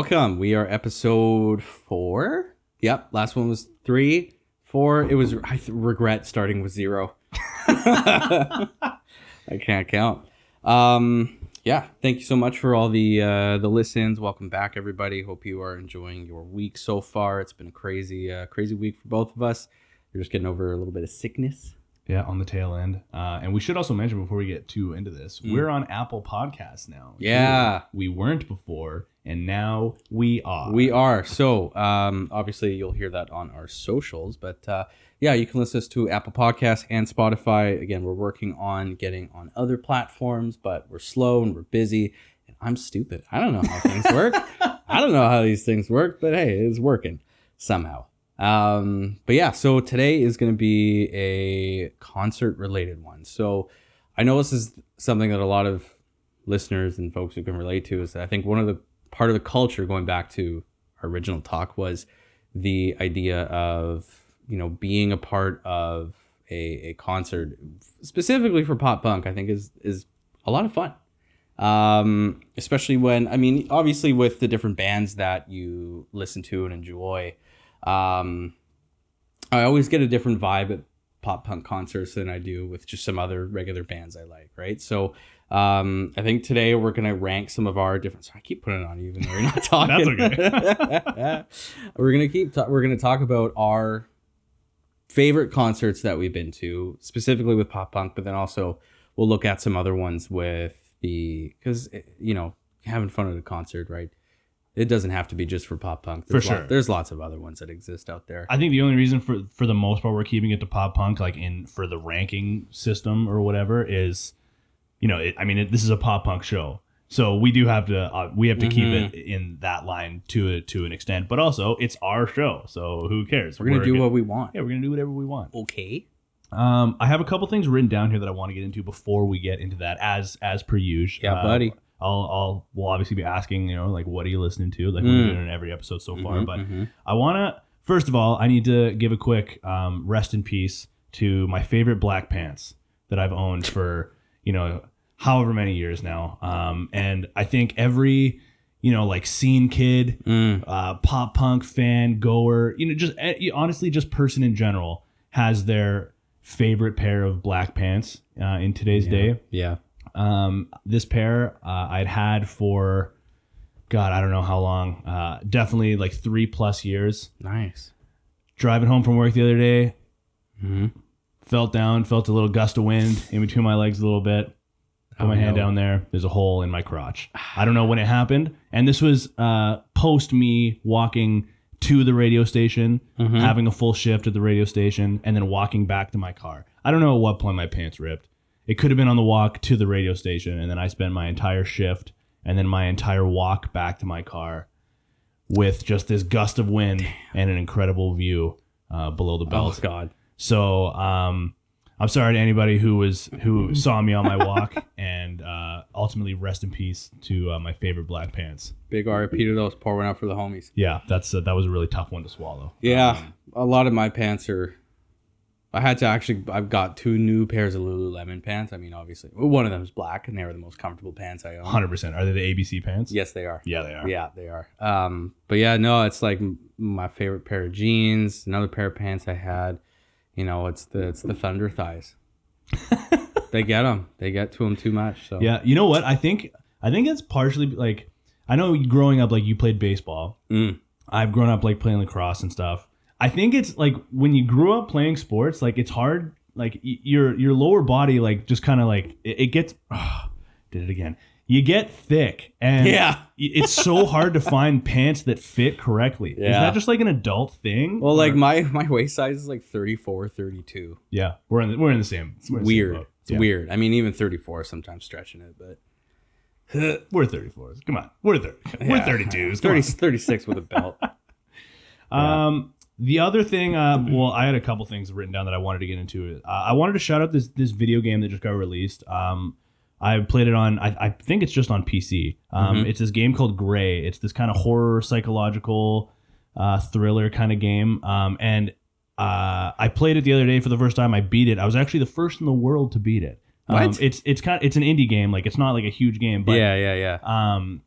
Welcome. We are episode four. Yep. Last one was three, four. It was. I regret starting with zero. I can't count. Um. Yeah. Thank you so much for all the uh, the listens. Welcome back, everybody. Hope you are enjoying your week so far. It's been a crazy, uh, crazy week for both of us. We're just getting over a little bit of sickness. Yeah, on the tail end. Uh, and we should also mention before we get too into this, we're on Apple Podcasts now. Yeah. We weren't before, and now we are. We are. So, um, obviously, you'll hear that on our socials. But uh, yeah, you can listen to Apple Podcasts and Spotify. Again, we're working on getting on other platforms, but we're slow and we're busy. And I'm stupid. I don't know how things work. I don't know how these things work, but hey, it's working somehow. Um, but yeah, so today is going to be a concert related one. So I know this is something that a lot of listeners and folks who can relate to is that I think one of the part of the culture going back to our original talk was the idea of you know being a part of a, a concert specifically for pop punk i think is is a lot of fun um especially when i mean obviously with the different bands that you listen to and enjoy um i always get a different vibe at pop punk concerts than i do with just some other regular bands i like right so um, I think today we're gonna rank some of our different. Sorry, I keep putting it on even though you're not talking. That's okay. we're gonna keep. Ta- we're gonna talk about our favorite concerts that we've been to, specifically with pop punk, but then also we'll look at some other ones with the because you know having fun at a concert, right? It doesn't have to be just for pop punk. There's For lot- sure. there's lots of other ones that exist out there. I think the only reason for for the most part we're keeping it to pop punk, like in for the ranking system or whatever, is you know, it, I mean, it, this is a pop punk show, so we do have to uh, we have to keep Mm-hmm. it in that line to a, to an extent. But also, it's our show, so who cares? we're gonna do gonna- what we want. yeah, we're gonna do whatever we want. Okay. Um, I have a couple things written down here that I want to get into before we get into that, as as per usual. Yeah, buddy. I'll I'll we'll obviously be asking, you know, like what are you listening to, like Mm. we're doing in every episode so far. Mhm, But mhm. I want to first of all, I need to give a quick um, rest in peace to my favorite black pants that I've owned for you know however many years now. Um, and I think every you know like scene kid, Mm. uh, pop punk fan, goer, you know, just eh, honestly, just person in general has their favorite pair of black pants uh, in today's day. Yeah. Um, this pair uh, I'd had for, God, I don't know how long. Uh, definitely like three plus years. Nice. Driving home from work the other day, mm-hmm. felt down, felt a little gust of wind in between my legs a little bit. Put Oh, my hand down there. There's a hole in my crotch. I don't know when it happened, and this was uh, post me walking to the radio station, Mm-hmm. having a full shift at the radio station, and then walking back to my car. I don't know at what point my pants ripped. It could have been on the walk to the radio station, and then I spent my entire shift and then my entire walk back to my car with just this gust of wind and an incredible view uh, below the belt. Oh. God. So um, I'm sorry to anybody who was who saw me on my walk, and uh, ultimately rest in peace to uh, my favorite black pants. Big RIP to those. Pour one out for the homies. Yeah, that's uh, that was a really tough one to swallow. Yeah, a lot of my pants are. I had to actually. I've got two new pairs of Lululemon pants. I mean, obviously, one of them is black, and they are the most comfortable pants I own. Hundred percent. Are they the ABC pants? Yes, they are. Yeah, they are. Yeah, they are. Um, but yeah, no, it's like my favorite pair of jeans. Another pair of pants I had. You know, it's the it's the Thunder thighs. they get them. They get to them too much. So Yeah, you know what? I think I think it's partially like I know growing up like you played baseball. Mm. I've grown up like playing lacrosse and stuff. I think it's like when you grew up playing sports, like it's hard. Like your your lower body like just kind of like it, it gets. did it again. You get thick and Yeah. it's so hard to find pants that fit correctly. Yeah. Is that just like an adult thing? Well, like my my waist size is like 34, 32. yeah, we're in the, we're in the same. It's the same weird. It's Yeah. weird. I mean, even 34 sometimes stretching it, but We're 34s. Come on, we're 30. We're 32s. 30, on. 36 with a belt. Um, the other thing, uh, well, I had a couple things written down that I wanted to get into. Uh, I wanted to shout out this this video game that just got released. Um, I played it on. I, I think it's just on PC. Um, Mhm. It's this game called Gray. It's this kind of horror psychological uh, thriller kind of game. Um, and uh, I played it the other day for the first time. I beat it. I was actually the first in the world to beat it. Um, What? it's it's kind it's an indie game. Like it's not like a huge game, but yeah, yeah, yeah. um,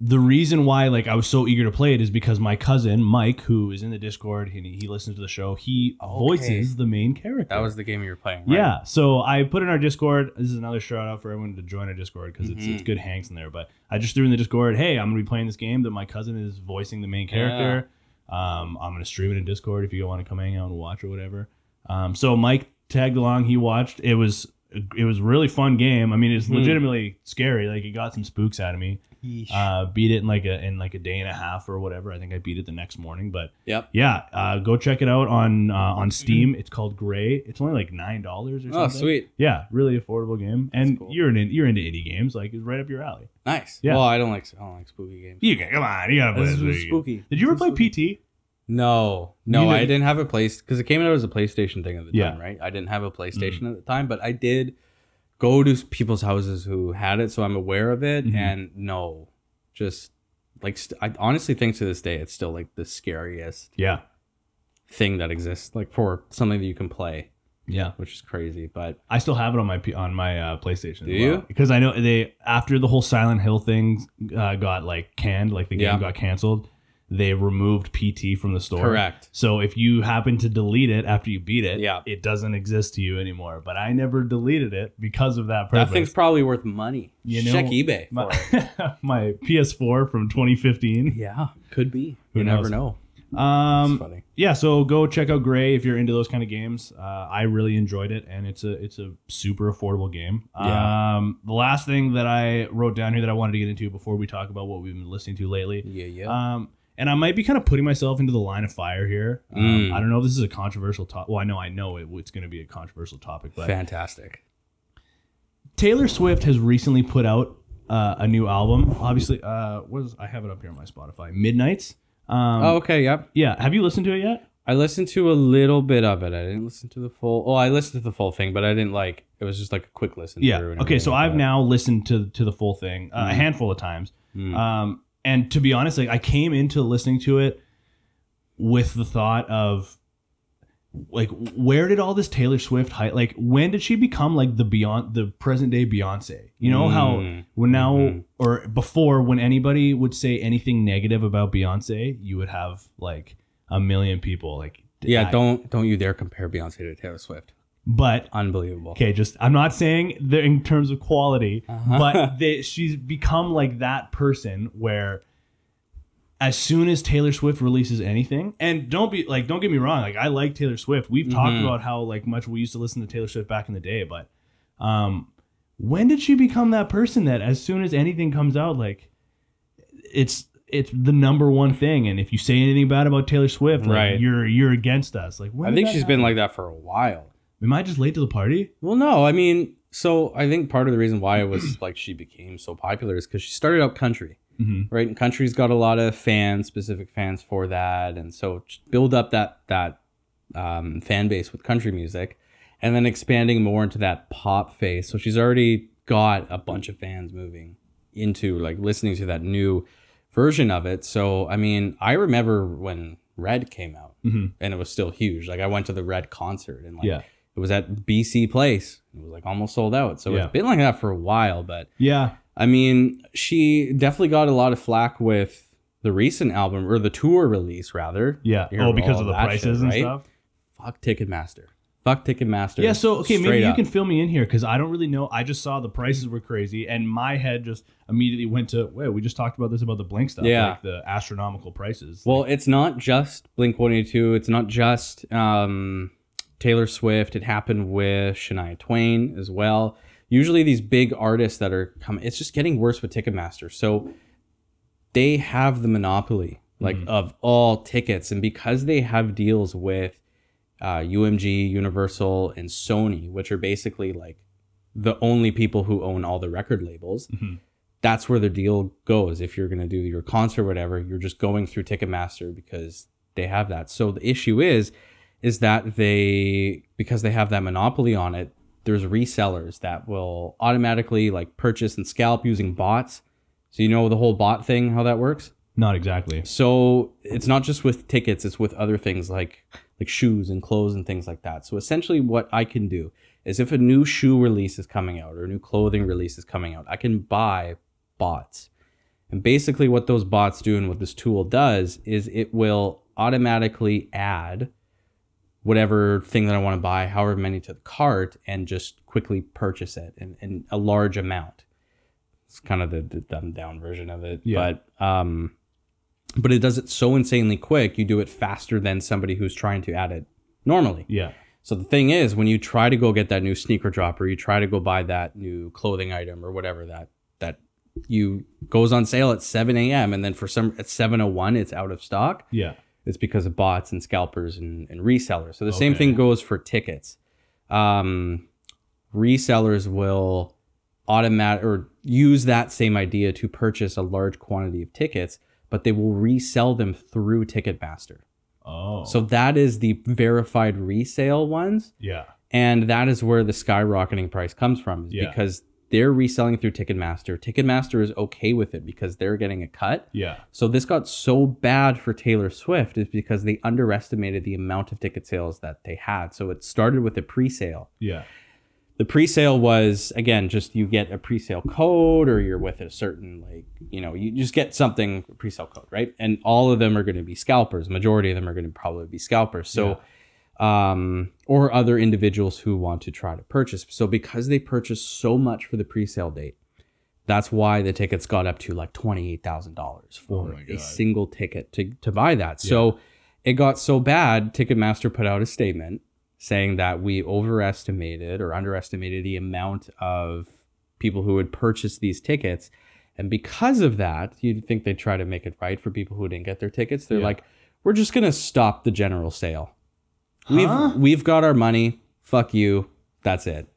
the reason why like I was so eager to play it is because my cousin Mike, who is in the Discord, he, he listens to the show. He Okay. voices the main character. That was the game you were playing. Right? Yeah, so I put in our Discord. This is another shout out for everyone to join our Discord because it's, it's Mhm. good hanks in there. But I just threw in the Discord, hey, I'm gonna be playing this game that my cousin is voicing the main character. Um, I'm gonna stream it in Discord if you want to come hang out and watch or whatever. Um, so Mike tagged along. He watched. It was it was really fun game. I mean, it's Mhm. legitimately scary. Like it got some spooks out of me. Yeesh. Uh, beat it in like a in like a day and a half or whatever. I think I beat it the next morning. But yep. yeah, uh, go check it out on uh, on Steam. It's called Gray. It's only like nine dollars or something. Oh, sweet. Yeah, really affordable game. And cool. you're in you're into indie games, like it's right up your alley. Nice. Yeah. Well, I don't like I don't like spooky games. You can come on, you gotta play This this. is video game. spooky. Did you ever play is PT? No, no, Neither- I didn't have a place because it came out as a PlayStation thing at the Yeah. time, right? I didn't have a PlayStation at the time, but I did go to people's houses who had it, so I'm aware of it. Mhm. And no, just like st- I honestly think to this day it's still like the scariest Yeah, thing that exists, like for something that you can play, yeah. which is crazy. But I still have it on my P- on my uh, PlayStation. Do as you? Because I know they after the whole Silent Hill thing uh, got like canned, like the game Yeah. got canceled. They removed PT from the store. correct. So if you happen to delete it after you beat it, Yeah. it doesn't exist to you anymore. But I never deleted it because of that purpose. That thing's probably worth money. You know, Check eBay for my, my PS4 from 2015. Yeah, could be. Who you knows? never know. Um, funny. yeah, so go check out Gray if you're into those kind of games. Uh, I really enjoyed it, and it's a it's a super affordable game. Yeah. Um, the last thing that I wrote down here that I wanted to get into before we talk about what we've been listening to lately. Yeah, yeah. Um, and I might be kind of putting myself into the line of fire here. Um, Mm. I don't know if this is a controversial topic. Well, I know I know it, it's going to be a controversial topic, but Fantastic. Taylor Swift has recently put out uh, a new album. Obviously, uh, what is I have it up here on my Spotify. Midnights. Um, oh, okay. Yep. yeah. Have you listened to it yet? I listened to a little bit of it. I didn't listen to the full. Oh, I listened to the full thing, but I didn't like. It was just like a quick listen. Yeah. Okay. So like I've that. now listened to to the full thing uh, a Mm. handful of times. Mm. Um, and to be honest, like I came into listening to it with the thought of like where did all this Taylor Swift hype like when did she become like the beyond the present day Beyonce? You know how Mm. when now Mhm. or before when anybody would say anything negative about Beyonce, you would have like a million people like yeah. I- Don't don't you dare compare Beyonce to Taylor Swift. But Unbelievable. Okay, just I'm not saying that in terms of quality, Uh-huh. but they, she's become like that person where as soon as Taylor Swift releases anything, and don't be like don't get me wrong, like I like Taylor Swift. We've talked Mhm. about how like much we used to listen to Taylor Swift back in the day, but um when did she become that person that as soon as anything comes out like it's it's the number one thing and if you say anything bad about Taylor Swift, like Right. you're you're against us. Like when I think she's been like that for a while. Am I just late to the party? Well, no, I mean, so I think part of the reason why it was like she became so popular is because she started out country, Mm-hmm. right? And country's got a lot of fans, specific fans for that, and so build up that that um, fan base with country music, and then expanding more into that pop phase. So she's already got a bunch of fans moving into like listening to that new version of it. So I mean, I remember when Red came out, Mm-hmm. and it was still huge. Like I went to the Red concert, and like Yeah. It was at BC Place. It was like almost sold out. So Yeah. it's been like that for a while. But Yeah. I mean, she definitely got a lot of flack with the recent album or the tour release, rather. Yeah. Oh, because of the prices shit, and right? stuff. Fuck Ticketmaster. Fuck Ticketmaster. Yeah. So okay, maybe Straight you can fill me in here because I don't really know. I just saw the prices were crazy, and my head just immediately went to wait. We just talked about this about the Blink stuff. Yeah. Like the astronomical prices. Well, Like, it's not just Blink 182. It's not just um, Taylor Swift. It happened with Shania Twain as well. Usually, these big artists that are coming, it's just getting worse with Ticketmaster. So they have the monopoly, like Mhm. of all tickets, and because they have deals with uh, UMG, Universal, and Sony, which are basically like the only people who own all the record labels Mhm. that's where the deal goes. If you're going to do your concert, or whatever, you're just going through Ticketmaster because they have that. So the issue is, is that they because they have that monopoly on it. There's resellers that will automatically like purchase and scalp using bots. So you know the whole bot thing, how that works. not exactly. So it's not just with tickets; it's with other things like like shoes and clothes and things like that. So essentially, what I can do is if a new shoe release is coming out or a new clothing release is coming out, I can buy bots, And basically, what those bots do and what this tool does is it will automatically add whatever thing that I want to buy, however many to the cart, and just quickly purchase it in, in a large amount. It's kind of the, the dumbed down version of it, Yeah. but um, but it does it so insanely quick. You do it faster than somebody who's trying to add it normally. Yeah. So the thing is, when you try to go get that new sneaker drop, or you try to go buy that new clothing item, or whatever that that you goes on sale at 7 a.m. and then for some at 7:01 it's out of stock. Yeah. It's because of bots and scalpers and, and resellers. So the same thing goes for tickets. Um, resellers will automatic or use that same idea to purchase a large quantity of tickets, but they will resell them through Ticketmaster. Oh. So that is the verified resale ones, yeah. and that is where the skyrocketing price comes from, Yeah. because they're reselling through Ticketmaster. Ticketmaster is okay with it because they're getting a cut. Yeah. So this got so bad for Taylor Swift is because they underestimated the amount of ticket sales that they had. So it started with a pre-sale. Yeah. The pre-sale was again just you get a pre-sale code or you're with a certain like, you know, you just get something pre-sale code, right? And all of them are going to be scalpers. Majority of them are going to probably be scalpers. So um or other individuals who want to try to purchase. So because they purchased so much for the pre-sale date, that's why the tickets got up to like $28,000 for Oh a single ticket to, to buy that. So it got so bad, Ticketmaster put out a statement saying that we overestimated or underestimated the amount of people who would purchase these tickets. And because of that, you'd think they'd try to make it right for people who didn't get their tickets. They're Yeah. like, we're just going to stop the general sale. Huh? We've we've got our money. Fuck you. That's it.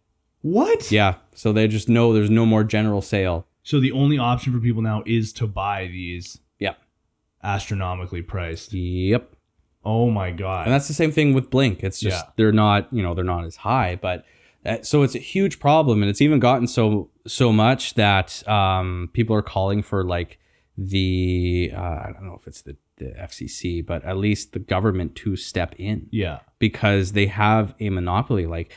What? Yeah. So they just know there's no more general sale. So the only option for people now is to buy these Yep. astronomically priced. Yep. Oh my god. And that's the same thing with Blink. It's just Yeah. they're not, you know, they're not as high, but uh, so it's a huge problem, and it's even gotten so so much that um, people are calling for like the uh, I don't know if it's the, the FCC, but at least the government to step in yeah. because they have a monopoly. Like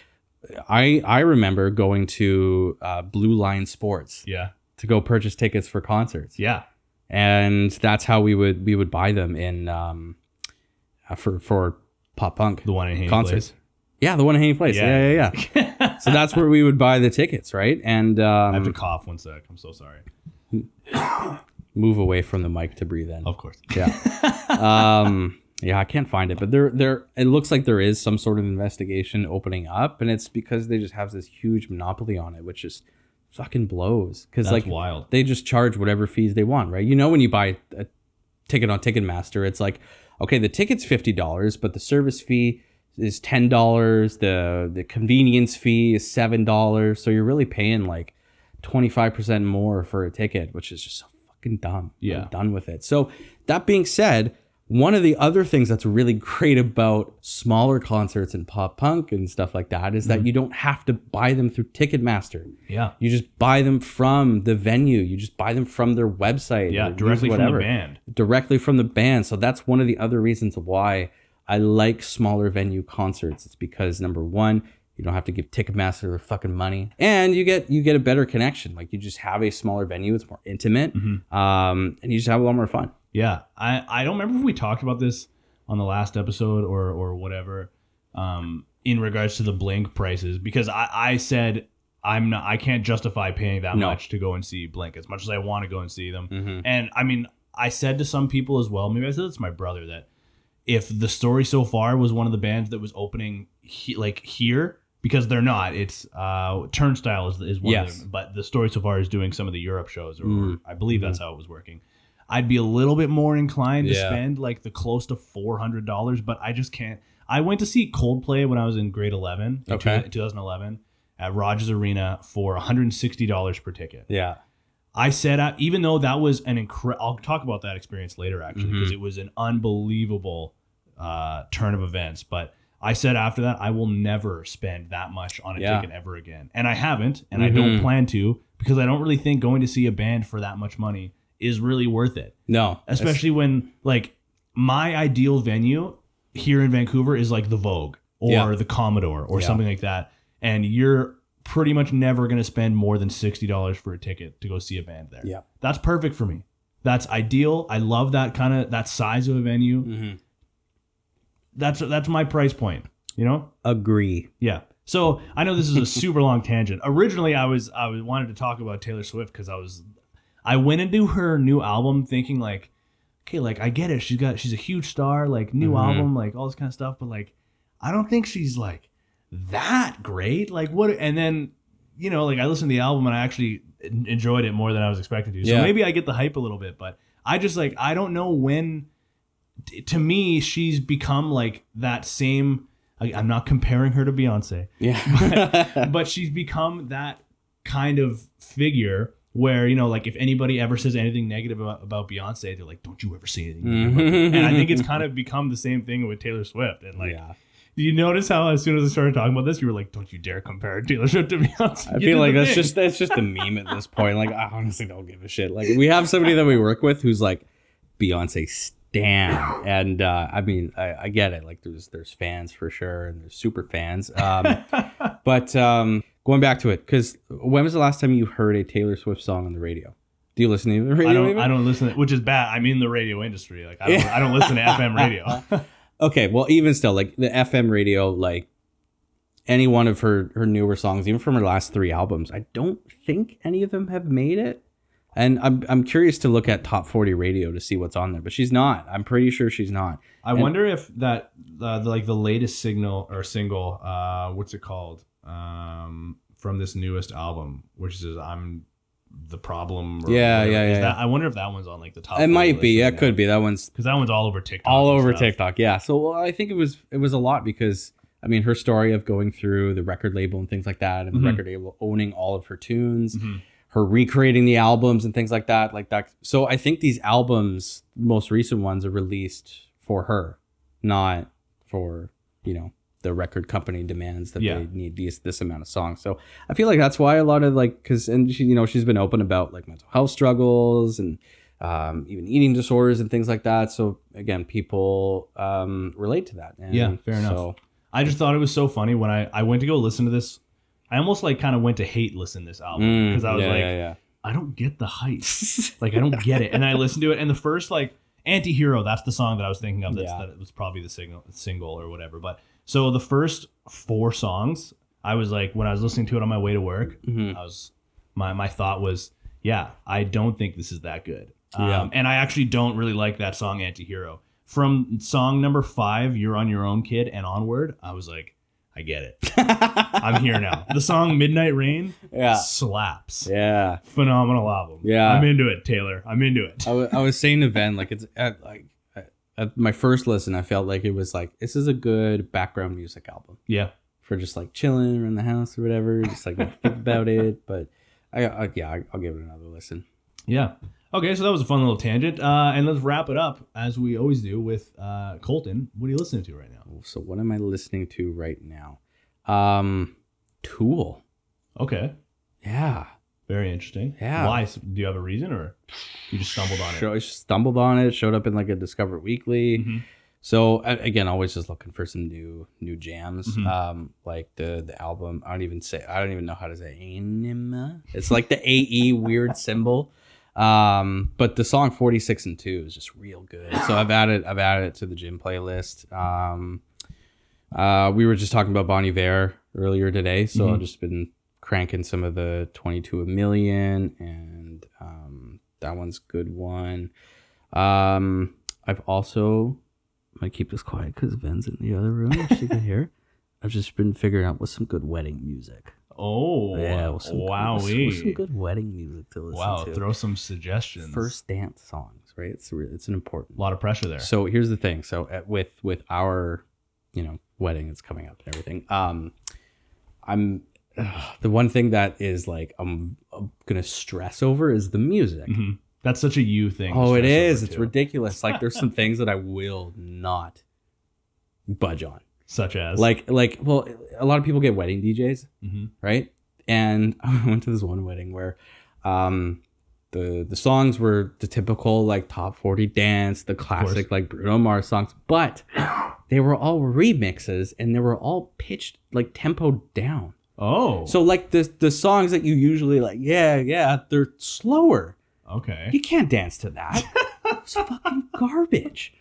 I I remember going to uh, Blue Line Sports Yeah. to go purchase tickets for concerts Yeah. and that's how we would we would buy them in um uh, for for pop punk The one in Haney concerts. Place. Yeah, the one in Haney Place. Yeah. Yeah, yeah, yeah. so that's where we would buy the tickets, right? And I have to um, cough one sec. I'm so sorry. Move away from the mic to breathe in. Of course. Yeah. um, yeah, I can't find it, but there, there. It looks like there is some sort of investigation opening up, and it's because they just have this huge monopoly on it, which just fucking blows. Because like wild. they just charge whatever fees they want, right? You know, when you buy a ticket on Ticketmaster, it's like, okay, the ticket's fifty dollars, but the service fee is ten dollars. The the convenience fee is seven dollars. So you're really paying like twenty five percent more for a ticket, which is just so fucking dumb. Yeah. I'm done with it. So that being said. One of the other things that's really great about smaller concerts and pop punk and stuff like that is Mm-hmm. that you don't have to buy them through Ticketmaster. Yeah. You just buy them from the venue. You just buy them from their website. Yeah. Directly from the band. Directly from the band. So that's one of the other reasons why I like smaller venue concerts. It's because number one, you don't have to give Ticketmaster their fucking money, and you get you get a better connection. Like you just have a smaller venue. It's more intimate, Mm-hmm. um, and you just have a lot more fun. Yeah, I, I don't remember if we talked about this on the last episode or or whatever, um, in regards to the Blink prices because I, I said I'm not I can't justify paying that No. much to go and see Blink as much as I want to go and see them. Mhm. And I mean, I said to some people as well, maybe I said it's my brother that if the story so far was one of the bands that was opening he, like here because they're not it's uh turnstile is, is one Yes. of them but the story so far is doing some of the europe shows or, Mm. i believe that's how it was working i'd be a little bit more inclined to spend like the close to $400 but i just can't i went to see coldplay when i was in grade 11 in Okay. two- 2011 at rogers arena for $160 per ticket Yeah, I said, uh, even though that was an incredible, I'll talk about that experience later actually, because it was an unbelievable uh, turn of events. But I said after that, I will never spend that much on a Yeah. ticket ever again. And I haven't, and I don't plan to, because I don't really think going to see a band for that much money is really worth it. no, Especially when, like, my ideal venue here in Vancouver is like the Vogue or Yeah. the Commodore or Yeah. something like that. And you're pretty much never going to spend more than $60 for a ticket to go see a band there. Yeah. That's perfect for me. That's ideal. I love that kind of that size of a venue. Mhm. That's that's my price point. You know? Agree. Yeah. So I know this is a super long tangent. Originally, I was I was wanted to talk about Taylor Swift because I was I went into her new album thinking like, okay, like I get it. She's got she's a huge star, like new Mhm. album, like all this kind of stuff. But like, I don't think she's like that great. Like what? And then you know, like I listened to the album and I actually enjoyed it more than I was expecting to. So Yeah. maybe I get the hype a little bit, but I just like I don't know when. To me, she's become like that same. I'm not comparing her to Beyonce, Yeah. but she's become that kind of figure where you know, like if anybody ever says anything negative about, about Beyonce, they're like, "Don't you ever say anything." about mm-hmm. and I think it's kind of become the same thing with Taylor Swift. And like, yeah. you notice how as soon as I started talking about this, you were like, "Don't you dare compare Taylor Swift to Beyonce." I You feel like that's thing. just that's just a meme at this point. Like I honestly don't give a shit. Like we have somebody that we work with who's like Beyonce stan, and uh, I mean I, I get it. Like there's there's fans for sure, and there's super fans. Um, but um, going back to it, because when was the last time you heard a Taylor Swift song on the radio? Do you listen to the radio? I don't. even? I don't listen, which is bad. I'm in the radio industry. Like I don't. I don't listen to FM radio. Okay, well, even still, like the FM radio, like any one of her her newer songs, even from her last three albums, I don't think any of them have made it. And I'm I'm curious to look at top forty radio to see what's on there, but she's not. I'm pretty sure she's not. I wonder if that uh, the, like the latest signal or single, uh, what's it called, um, from this newest album, which is I'm the problem. Or Yeah, whatever, yeah, is yeah, that I wonder if that one's on like the top. it might be. Yeah, it could be. That one's because that one's all over TikTok. all over stuff. TikTok. Yeah. So well, I think it was it was a lot because I mean her story of going through the record label and things like that, and Mhm. the record label owning all of her tunes. Mhm. Her recreating the albums and things like that like that so i think these albums most recent ones are released for her not for you know the record company demands that Yeah. they need these this amount of songs so i feel like that's why a lot of like because and she you know she's been open about like mental health struggles and um, even eating disorders and things like that so again people um, relate to that and Yeah, fair enough. so I just thought it was so funny when I I went to go listen to this. I almost like kind of went to hate listen this album mm, because I was yeah, like, yeah, I don't get the hype. like I don't get it. And I listened to it, and the first like anti-hero, that's the song that I was thinking of. That's Yeah. that it was probably the single single or whatever. But so the first four songs, I was like, when I was listening to it on my way to work, yeah. Mhm. I was my my thought was, yeah, I don't think this is that good. Um, Yeah. and I actually don't really like that song anti-hero. From song number five, You're on Your Own Kid, and onward, I was like, I get it. I'm here now. The song Midnight Rain yeah slaps yeah phenomenal album. Yeah. I'm into it, Taylor. I'm into it. I was saying to Ben, like it's at like at- at my first listen, I felt like it was like this is a good background music album Yeah. for just like chilling around the house or whatever, just like think about it. But I, I yeah, I, I'll give it another listen. Yeah. Okay, so that was a fun little tangent. Uh, and let's wrap it up as we always do with uh, Colton. What are you listening to right now? So what am I listening to right now? Um, Tool. Okay. Yeah, Very interesting. Yeah. Why? Do you have a reason or you just stumbled on it? I stumbled on it. Showed up in like a Discover Weekly. Mhm. So again, always just looking for some new new jams. Mhm. Um, like the the album. I don't even say. I don't even know how to say anima. It's like the AE weird symbol. Um, but the song forty six and two is just real good. So I've added I've added it to the gym playlist. Um, uh, we were just talking about Bon Iver earlier today, so Mhm. I've just been cranking some of the twenty two a million, and um, that one's a good one. Um, I've also I'm gonna keep this quiet because Ven's in the other room. She can hear. I've just been figuring out what's some good wedding music. Oh, yeah, what's some, wow. some good wedding music to listen Wow, to. Wow, throw some suggestions. First dance songs, right? It's re- it's an important. a lot of pressure there. So here's the thing. So at, with with our, you know, wedding that's coming up and everything. Um, I'm the one thing that is like I'm, I'm gonna stress over is the music. Mhm. That's such a you thing. Oh, it is. It's too. ridiculous. Like there's some things that I will not budge on. Such as Like like well, a lot of people get wedding DJs, Mhm. right? And I went to this one wedding where um the the songs were the typical like top 40 dance, the classic like Bruno Mars songs, but they were all remixes and they were all pitched like tempo down. Oh, So like the the songs that you usually like, yeah, yeah, they're slower. Okay. You can't dance to that. it's fucking garbage.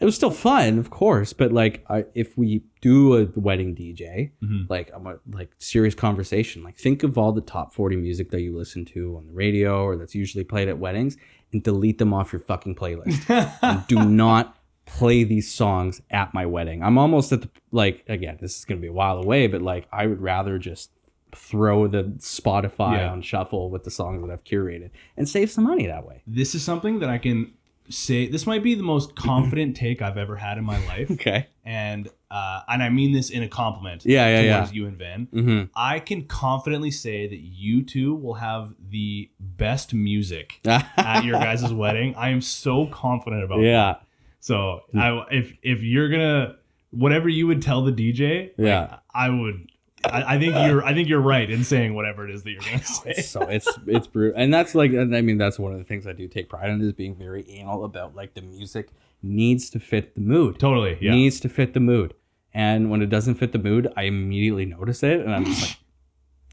It was still fun, of course, but like, I, if we do a wedding DJ, Mhm. like I'm a like serious conversation, like think of all the top forty music that you listen to on the radio or that's usually played at weddings, and delete them off your fucking playlist. and do not play these songs at my wedding. I'm almost at the like again, this is gonna be a while away, but like I would rather just throw the Spotify Yeah. on shuffle with the songs that I've curated and save some money that way. this is something that I can say. This might be the most confident take I've ever had in my life, Okay. and uh, and I mean this in a compliment. Yeah, yeah, yeah. towards you and Van. Mm-hmm. I can confidently say that you two will have the best music at your guys' wedding. I am so confident about. that. yeah. So I, if if you're gonna whatever you would tell the DJ, like, Yeah. I would. I, I think you're. I think you're right in saying whatever it is that you're gonna say. It's so it's it's brutal, and that's like, I mean, that's one of the things I do take pride in is being very anal about like the music needs to fit the mood. Totally. Yeah. Needs to fit the mood, and when it doesn't fit the mood, I immediately notice it, and I'm just like,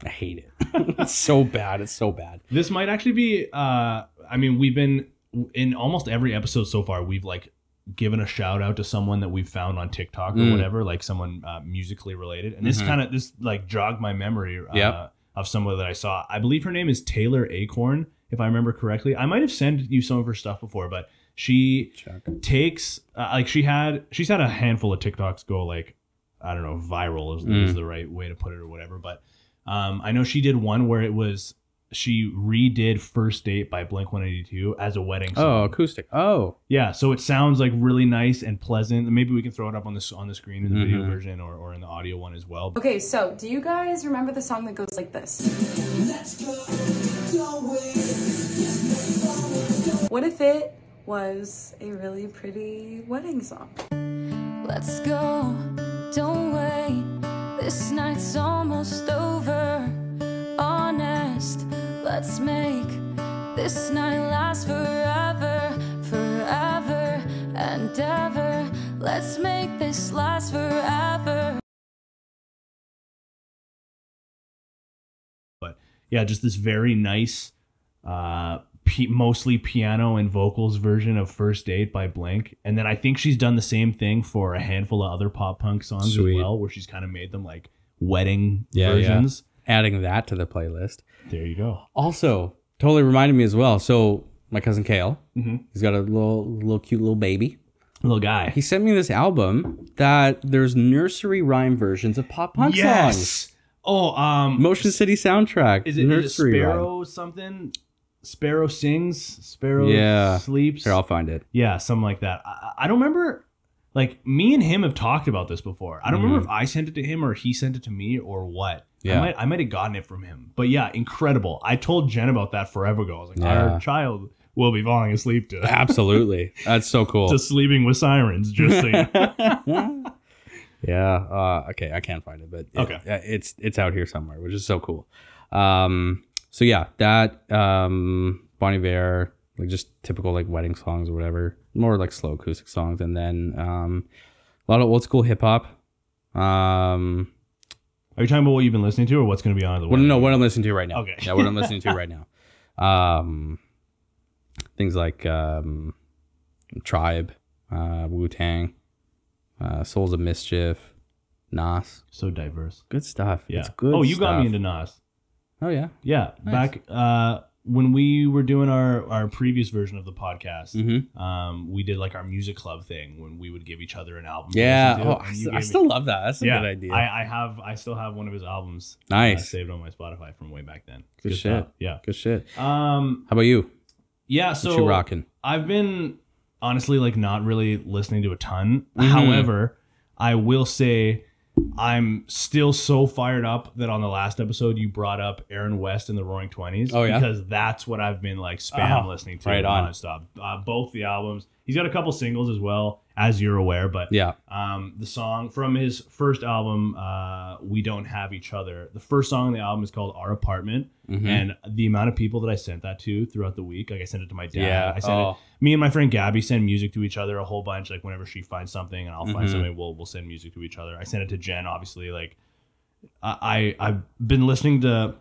I hate it. it's so bad. It's so bad. This might actually be. Uh, I mean, we've been in almost every episode so far. We've like given a shout out to someone that we've found on TikTok or Mm. whatever, like someone uh, musically related. And this Mhm. kind of this like jogged my memory. Uh, Yep. Of someone that I saw. I believe her name is Taylor Acorn, if I remember correctly. I might have sent you some of her stuff before, but she Check. takes uh, like she had she's had a handful of TikToks go like I don't know viral is, Mm. is the right way to put it or whatever. But um, I know she did one where it was she redid "First Date" by Blink One Eighty Two as a wedding song. Oh, acoustic. Oh, yeah, so it sounds like really nice and pleasant. Maybe we can throw it up on this on the screen in the video Mhm. version or, or in the audio one as well. Okay, so do you guys remember the song that goes like this? What if it was a really pretty wedding song? Let's go, don't wait. This night's almost over. Honest, let's make this night last forever, forever and ever. Let's make this last forever. But yeah, just this very nice, uh, p- mostly piano and vocals version of "First Date" by Blink, and then I think she's done the same thing for a handful of other pop punk songs Sweet. as well, where she's kind of made them like wedding Yeah, yeah. versions. adding that to the playlist. There you go. Also, totally reminded me as well. So my cousin Kale, Mhm. he's got a little, little cute little baby. Little guy. He sent me this album that there's nursery rhyme versions of pop punk songs. yes. Oh, um, Motion City soundtrack. is it nursery rhyme. Sparrow something? Sparrow sings. Sparrow Yeah. sleeps. Here, I'll find it. Yeah, something like that. I, I don't remember. Like me and him have talked about this before. I don't remember if I sent it to him or he sent it to me or what. Yeah. I might I might have gotten it from him. But yeah, incredible. I told Jen about that forever ago. I was like, Yeah. our child will be falling asleep to, Absolutely. That's so cool. to sleeping with sirens. Just so you yeah. Uh, okay, I can't find it, but it- Okay. it's it's out here somewhere, which is so cool. Um, so yeah, that um, Bon Iver, like just typical like wedding songs or whatever, more like slow acoustic songs, and then um, a lot of old school hip hop. Um, Are you talking about what you've been listening to or what's going to be on the well, no, what I'm listening to right now. Okay. Yeah, what I'm listening to right now. Um, things like um, Tribe, uh, Wu Tang, uh, Souls of Mischief, Nas. So diverse. Good stuff. Yeah. It's good. oh, you got me into Nas. Oh yeah. Yeah, Nice. back uh, when we were doing our our previous version of the podcast. Mm-hmm. um, we did like our music club thing when we would give each other an album. Yeah. to, Oh, I, st- I gave me- still love that. That's a yeah, good idea. I, I have, I still have one of his albums. uh, Nice. saved on my Spotify from way back then. Good shit. stuff, Yeah. good shit. Um. How about you? Yeah. What So you rocking? I've been honestly like not really listening to a ton. Mhm. However, I will say I'm still so fired up that on the last episode you brought up Aaron West and the Roaring Twenties. Oh, yeah? because that's what I've been like spam Oh, listening to right on. nonstop. Uh, both the albums. He's got a couple singles as well, as you're aware. But Yeah. um, the song from his first album, uh, "We Don't Have Each Other." The first song on the album is called "Our Apartment," Mhm. and the amount of people that I sent that to throughout the week, like I sent it to my dad. Yeah. I sent Oh. it. Me and my friend Gabby send music to each other a whole bunch. Like whenever she finds something and I'll find Mhm. something, we'll we'll send music to each other. I sent it to Jen, obviously. Like I, I I've been listening to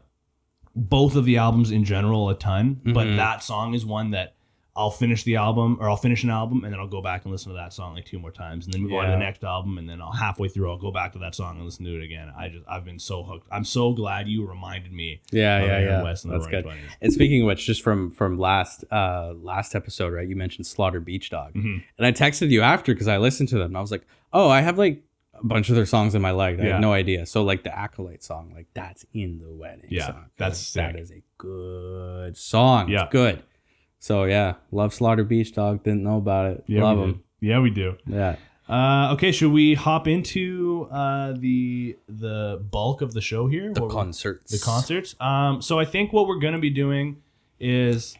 both of the albums in general a ton, but Mhm. that song is one that I'll finish the album or I'll finish an album and then I'll go back and listen to that song like two more times and then move on to the next album and then I'll halfway through I'll go back to that song and listen to it again. I just I've been so hooked. I'm so glad you reminded me. Yeah, of yeah, Aaron yeah. West and the That's good. Twenties. And speaking of which, just from from last uh last episode, right? You mentioned Slaughter Beach Dog, Mhm. and I texted you after because I listened to them. And I was like, oh, I have like a bunch of their songs in my leg. I Yeah. had no idea. So like the Acolyte song, like that's in the wedding. Yeah, song. that's that sick. is a good song. Yeah. It's good. So yeah, love Slaughter Beach Dog. Didn't know about it. Yeah, love we do. them. Yeah, we do. Yeah. Uh, okay, should we hop into uh, the the bulk of the show here? The What we- concerts. the concerts. Um, so I think what we're gonna be doing is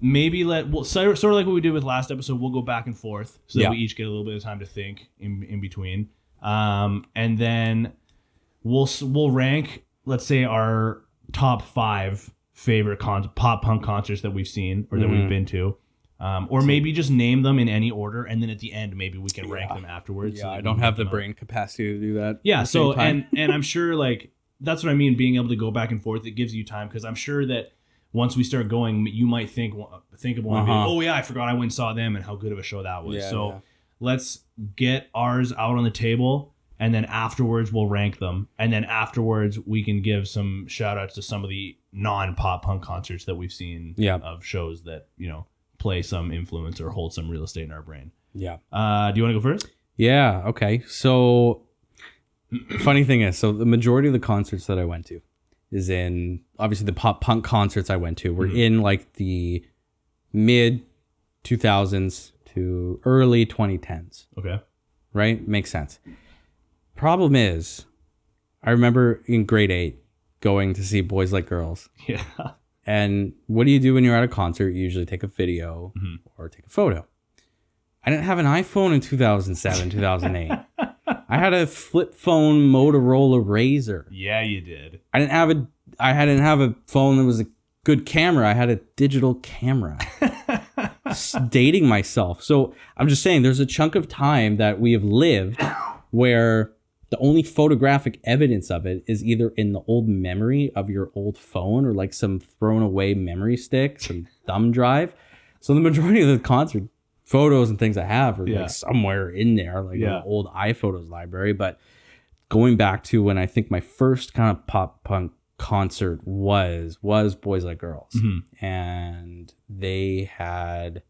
maybe let well, so, sort of like what we did with last episode. We'll go back and forth so that Yeah. we each get a little bit of time to think in in between, um, and then we'll we'll rank. Let's say our top five favorite con- pop punk concerts that we've seen or that we've Mhm. been to. Um, or maybe just name them in any order, and then at the end, maybe we can rank Yeah. them afterwards. Yeah, so I don't have the up. brain capacity to do that. Yeah. So and and I'm sure like that's what I mean. Being able to go back and forth, it gives you time because I'm sure that once we start going, you might think think of one. and be like, Uh-huh. oh yeah, I forgot I went and saw them and how good of a show that was. Yeah, so yeah. let's get ours out on the table. And then afterwards, we'll rank them. And then afterwards, we can give some shout outs to some of the non pop punk concerts that we've seen Yeah. of shows that, you know, play some influence or hold some real estate in our brain. yeah. Uh, do you want to go first? Yeah. Okay. So, funny thing is, so the majority of the concerts that I went to is in obviously the pop punk concerts I went to were Mhm. in like the mid 2000s to early 2010s. Okay. Right? Makes sense. Problem is, I remember in grade eight going to see Boys Like Girls. Yeah. And what do you do when you're at a concert? You usually take a video Mhm. or take a photo. I didn't have an iPhone in 2007, 2008. I had a flip phone Motorola RAZR. Yeah, you did. I didn't have a I hadn't have a phone that was a good camera. I had a digital camera. Dating myself. So I'm just saying there's a chunk of time that we have lived where the only photographic evidence of it is either in the old memory of your old phone or like some thrown away memory stick, some thumb drive. So the majority of the concert photos and things I have are Yeah. like somewhere in there, like in the old iPhotos library. But going back to when I think my first kind of pop punk concert was was Boys Like Girls, Mhm. and they had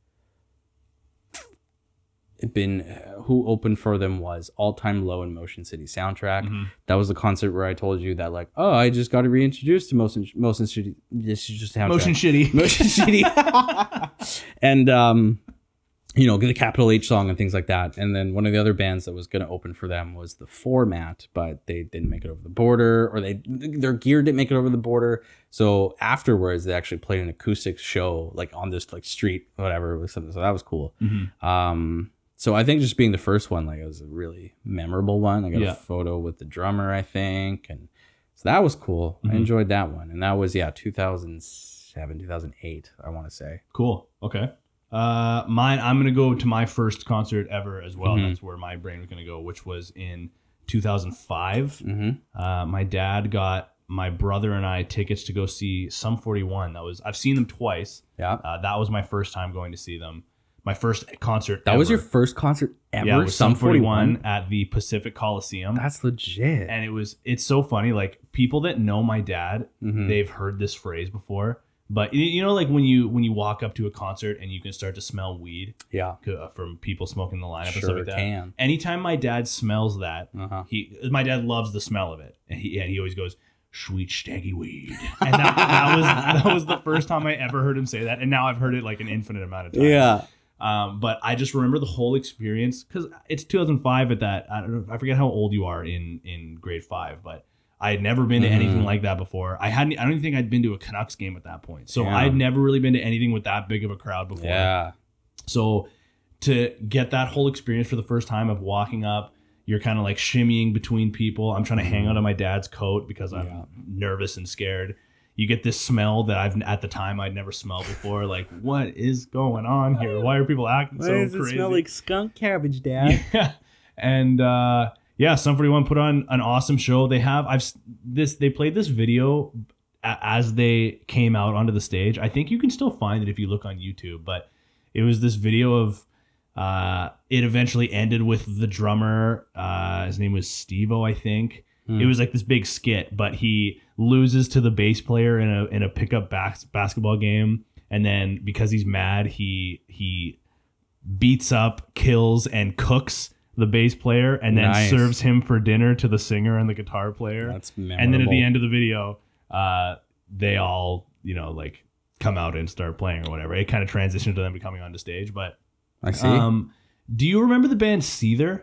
been who opened for them was All Time Low and Motion City soundtrack. Mhm. That was the concert where I told you that like, oh, I just got to reintroduce to Motion Motion City. This is just soundtrack. Motion shitty. Motion City, and um, you know, the Capital H song and things like that. And then one of the other bands that was going to open for them was the Format, but they didn't make it over the border, or they their gear didn't make it over the border. So afterwards, they actually played an acoustic show like on this like street, whatever. Was something. So that was cool. Mhm. Um, so I think just being the first one, like it was a really memorable one. I got Yeah. a photo with the drummer, I think, and so that was cool. Mhm. I enjoyed that one, and that was yeah, 2007, 2008, I want to say. Cool. Okay. Uh, mine. I'm gonna go to my first concert ever as well. Mhm. That's where my brain was gonna go, which was in 2005. Mm-hmm. Uh, my dad got my brother and I tickets to go see Sum 41. That was I've seen them twice. Yeah, Uh, that was my first time going to see them. My first concert. that was your first concert ever. yeah, it was Sum Sum 41 at the Pacific Coliseum. That's legit. and it was it's so funny. Like people that know my dad, Mhm. they've heard this phrase before. But you- know, like when you when you walk up to a concert and you can start to smell weed yeah, uh, from people smoking the lineup and stuff sure like that. can. Anytime my dad smells that, Uh-huh. he my dad loves the smell of it, and he and he always goes sweet staggy weed, and that, that was that was the first time I ever heard him say that, and now I've heard it like an infinite amount of times. Yeah, Um, but I just remember the whole experience because it's 2005 at that. I don't know. I forget how old you are in in grade five, but I had never been to Mhm. anything like that before. I hadn't. I don't even think I'd been to a Canucks game at that point. So Yeah. I'd never really been to anything with that big of a crowd before. yeah, So to get that whole experience for the first time of walking up, you're kind of like shimmying between people. I'm trying to hang out of my dad's coat because I'm Yeah. nervous and scared. You get this smell that I've at the time I'd never smelled before. Like, what is going on here? Why are people acting so crazy? It smell like skunk cabbage, Dad? Yeah. And uh, yeah, Sum 41 put on an awesome show. They have I've this they played this video a- as they came out onto the stage, I think you can still find it if you look on YouTube, but it was this video of uh, it eventually ended with the drummer. Uh, his name was Stevo, I think. Hmm. It was like this big skit, but he loses to the bass player in a in a pickup bas- basketball game, and then because he's mad, he he beats up, kills, and cooks the bass player, and then Nice. serves him for dinner to the singer and the guitar player. That's memorable. and then at the end of the video, uh, they all you know like come out and start playing or whatever. It kind of transitioned to them becoming onto stage, but I see. um, do you remember the band Seether?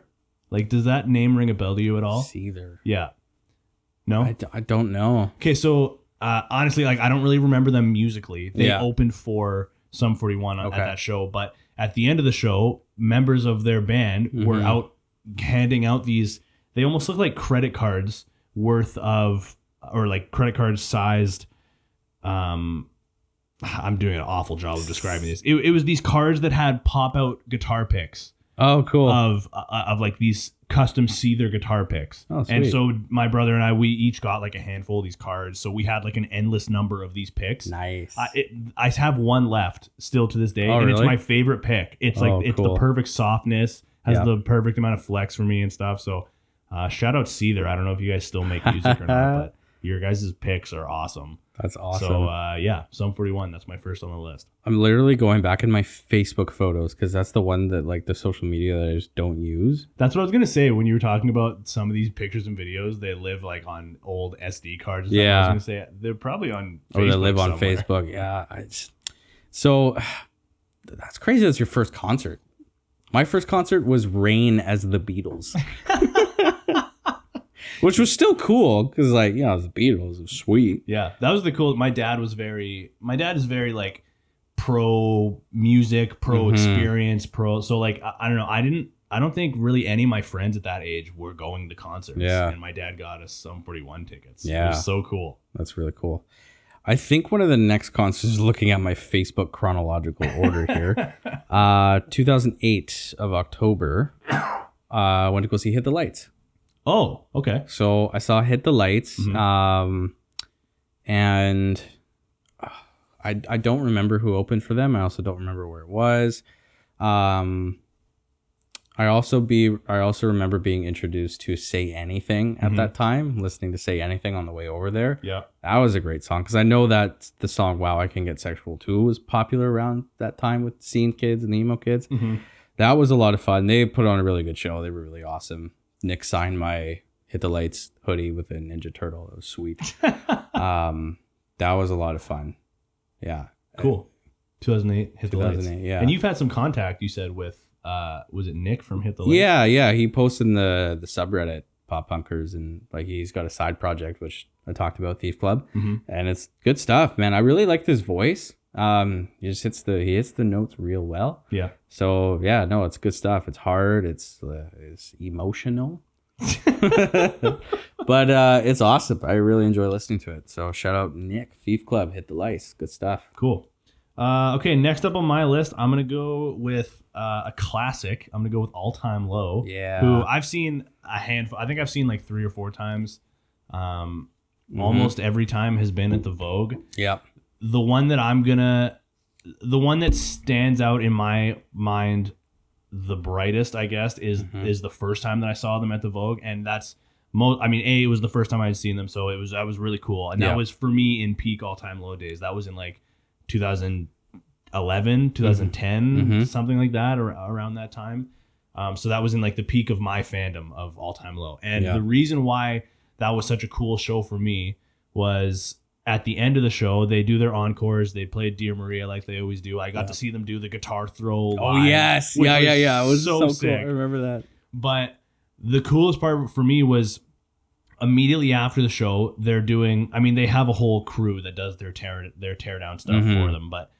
Like, does that name ring a bell to you at all? Seether. Yeah. No. I, d- I don't know. okay, so uh, honestly, like I don't really remember them musically. They Yeah. opened for Sum 41 on, Okay. at that show, but at the end of the show, members of their band were Mhm. out handing out these. They almost look like credit cards worth of, or like credit card sized. Um, I'm doing an awful job of describing this. It, it was these cards that had pop out guitar picks Oh, cool. of uh, of like these custom Seether guitar picks. Oh, and so my brother and I, we each got like a handful of these cards. So we had like an endless number of these picks. nice. I, it, I have one left still to this day, Oh, and it's my favorite pick. It's like Oh, it's cool. the perfect softness, has Yeah. the perfect amount of flex for me and stuff. So uh, shout out Seether. I don't know if you guys still make music or not, but your guys' picks are awesome. That's awesome. So uh, yeah, Sum 41. That's my first on the list. I'm literally going back in my Facebook photos because that's the one that like the social media that I just don't use. That's what I was gonna say when you were talking about some of these pictures and videos. They live like on old SD cards. Yeah. I was gonna say they're probably on. or they Facebook live on. Facebook. Yeah. I just, so that's crazy. That's your first concert. My first concert was Rain as the Beatles, which was still cool because, like, you know, the Beatles. It was sweet. Yeah, that was the cool. My dad was very. My dad is very like pro music, pro Mhm. experience, pro. So like I, I don't know. I didn't. I don't think really any of my friends at that age were going to concerts. Yeah. and my dad got us Sum 41 tickets. it Yeah. was so cool. That's really cool. I think one of the next concerts is looking at my Facebook chronological order here. uh, 2008 of October. Uh, went to go see Hit the Lights. Oh, okay. So I saw Hit the Lights. Mhm. Um, and uh, I I don't remember who opened for them. I also don't remember where it was. Um, I also be I also remember being introduced to Say Anything at Mhm. that time, listening to Say Anything on the way over there. Yeah. That was a great song because I know that the song "Wow I Can Get Sexual Too" was popular around that time with scene kids and emo kids. Mhm. That was a lot of fun. They put on a really good show. They were really awesome. Nick signed my "Hit the Lights" hoodie with a Ninja Turtle. It was sweet. um, that was a lot of fun. Yeah, Cool. 2008 hit the lights. yeah. And you've had some contact. You said with uh, was it Nick from Hit the Lights? yeah, yeah. He posted in the the subreddit pop punkers and like he's got a side project which I talked about Thief Club Mhm. and it's good stuff, man. I really liked his voice. Um, he just hits the he hits the notes real well. Yeah. So yeah, no, it's good stuff. It's hard. It's uh, it's emotional, but uh, it's awesome. I really enjoy listening to it. So shout out Nick Thief Club. Hit the lights. Good stuff. Cool. Uh, okay, next up on my list, I'm gonna go with uh, a classic. I'm gonna go with All Time Low. Yeah. Who I've seen a handful. I think I've seen like three or four times. Um, Mhm. almost every time has been at the Vogue. Yep. The one that I'm gonna, the one that stands out in my mind, the brightest, I guess, is Mhm. is the first time that I saw them at the Vogue, and that's most. I mean, a it was the first time I had seen them, so it was that was really cool, and Yeah. that was for me in peak All Time Low days. That was in like 2011, 2010, Mhm. something like that, or around that time. Um, so that was in like the peak of my fandom of All Time Low, and Yeah. the reason why that was such a cool show for me was at the end of the show they do their encores. They played Dear Maria like they always do. I got Yeah. to see them do the guitar throw. Oh yes. Yeah, yeah, yeah. It was so, cool. sick. I remember that. But the coolest part for me was immediately after the show, they're doing. I mean, they have a whole crew that does their tear their tear down stuff Mhm. for them, but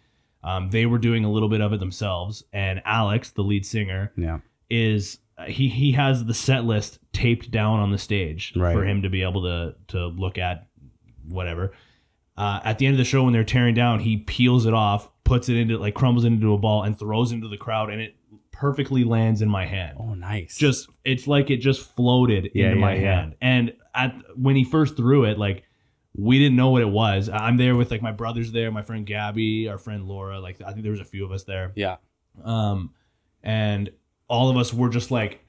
um, they were doing a little bit of it themselves. And Alex, the lead singer, Yeah. is uh, he he has the set list taped down on the stage Right. for him to be able to to look at whatever. Uh, at the end of the show, when they're tearing down, he peels it off, puts it into like crumbles it into a ball, and throws it into the crowd, and it perfectly lands in my hand Oh, nice. just it's like it just floated Yeah, into my yeah, yeah. hand and at when he first threw it like we didn't know what it was. I'm there with like my brothers there, my friend Gabby, our friend Laura. Like I think there was a few of us there. Yeah. Um, and all of us were just like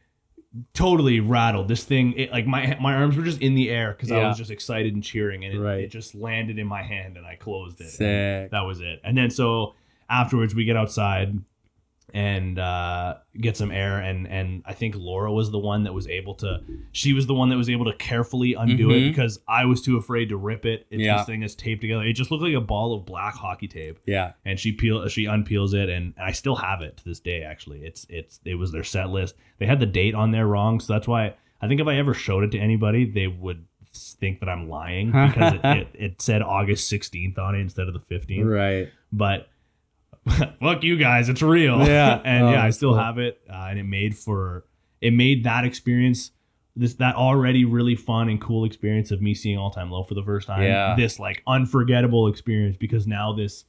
totally rattled. This thing, it, like my my arms were just in the air because I Yeah. was just excited and cheering, and it, Right. it just landed in my hand, and I closed it. Sick. And that was it. And then so afterwards, we get outside and uh, get some air, and and I think Laura was the one that was able to. She was the one that was able to carefully undo it Mhm. because I was too afraid to rip it. It's Yeah. this thing is taped together. It just looked like a ball of black hockey tape Yeah. and she peel she unpeels it and, and I still have it to this day actually it's it's it was their set list they had the date on there wrong so that's why I think if I ever showed it to anybody they would think that I'm lying because it, it, it said August 16th on it instead of the 15th Right. but fuck you guys it's real Yeah. and Oh, yeah I still cool. have it uh, and it made for it made that experience this that already really fun and cool experience of me seeing all time low for the first time Yeah. this like unforgettable experience because now this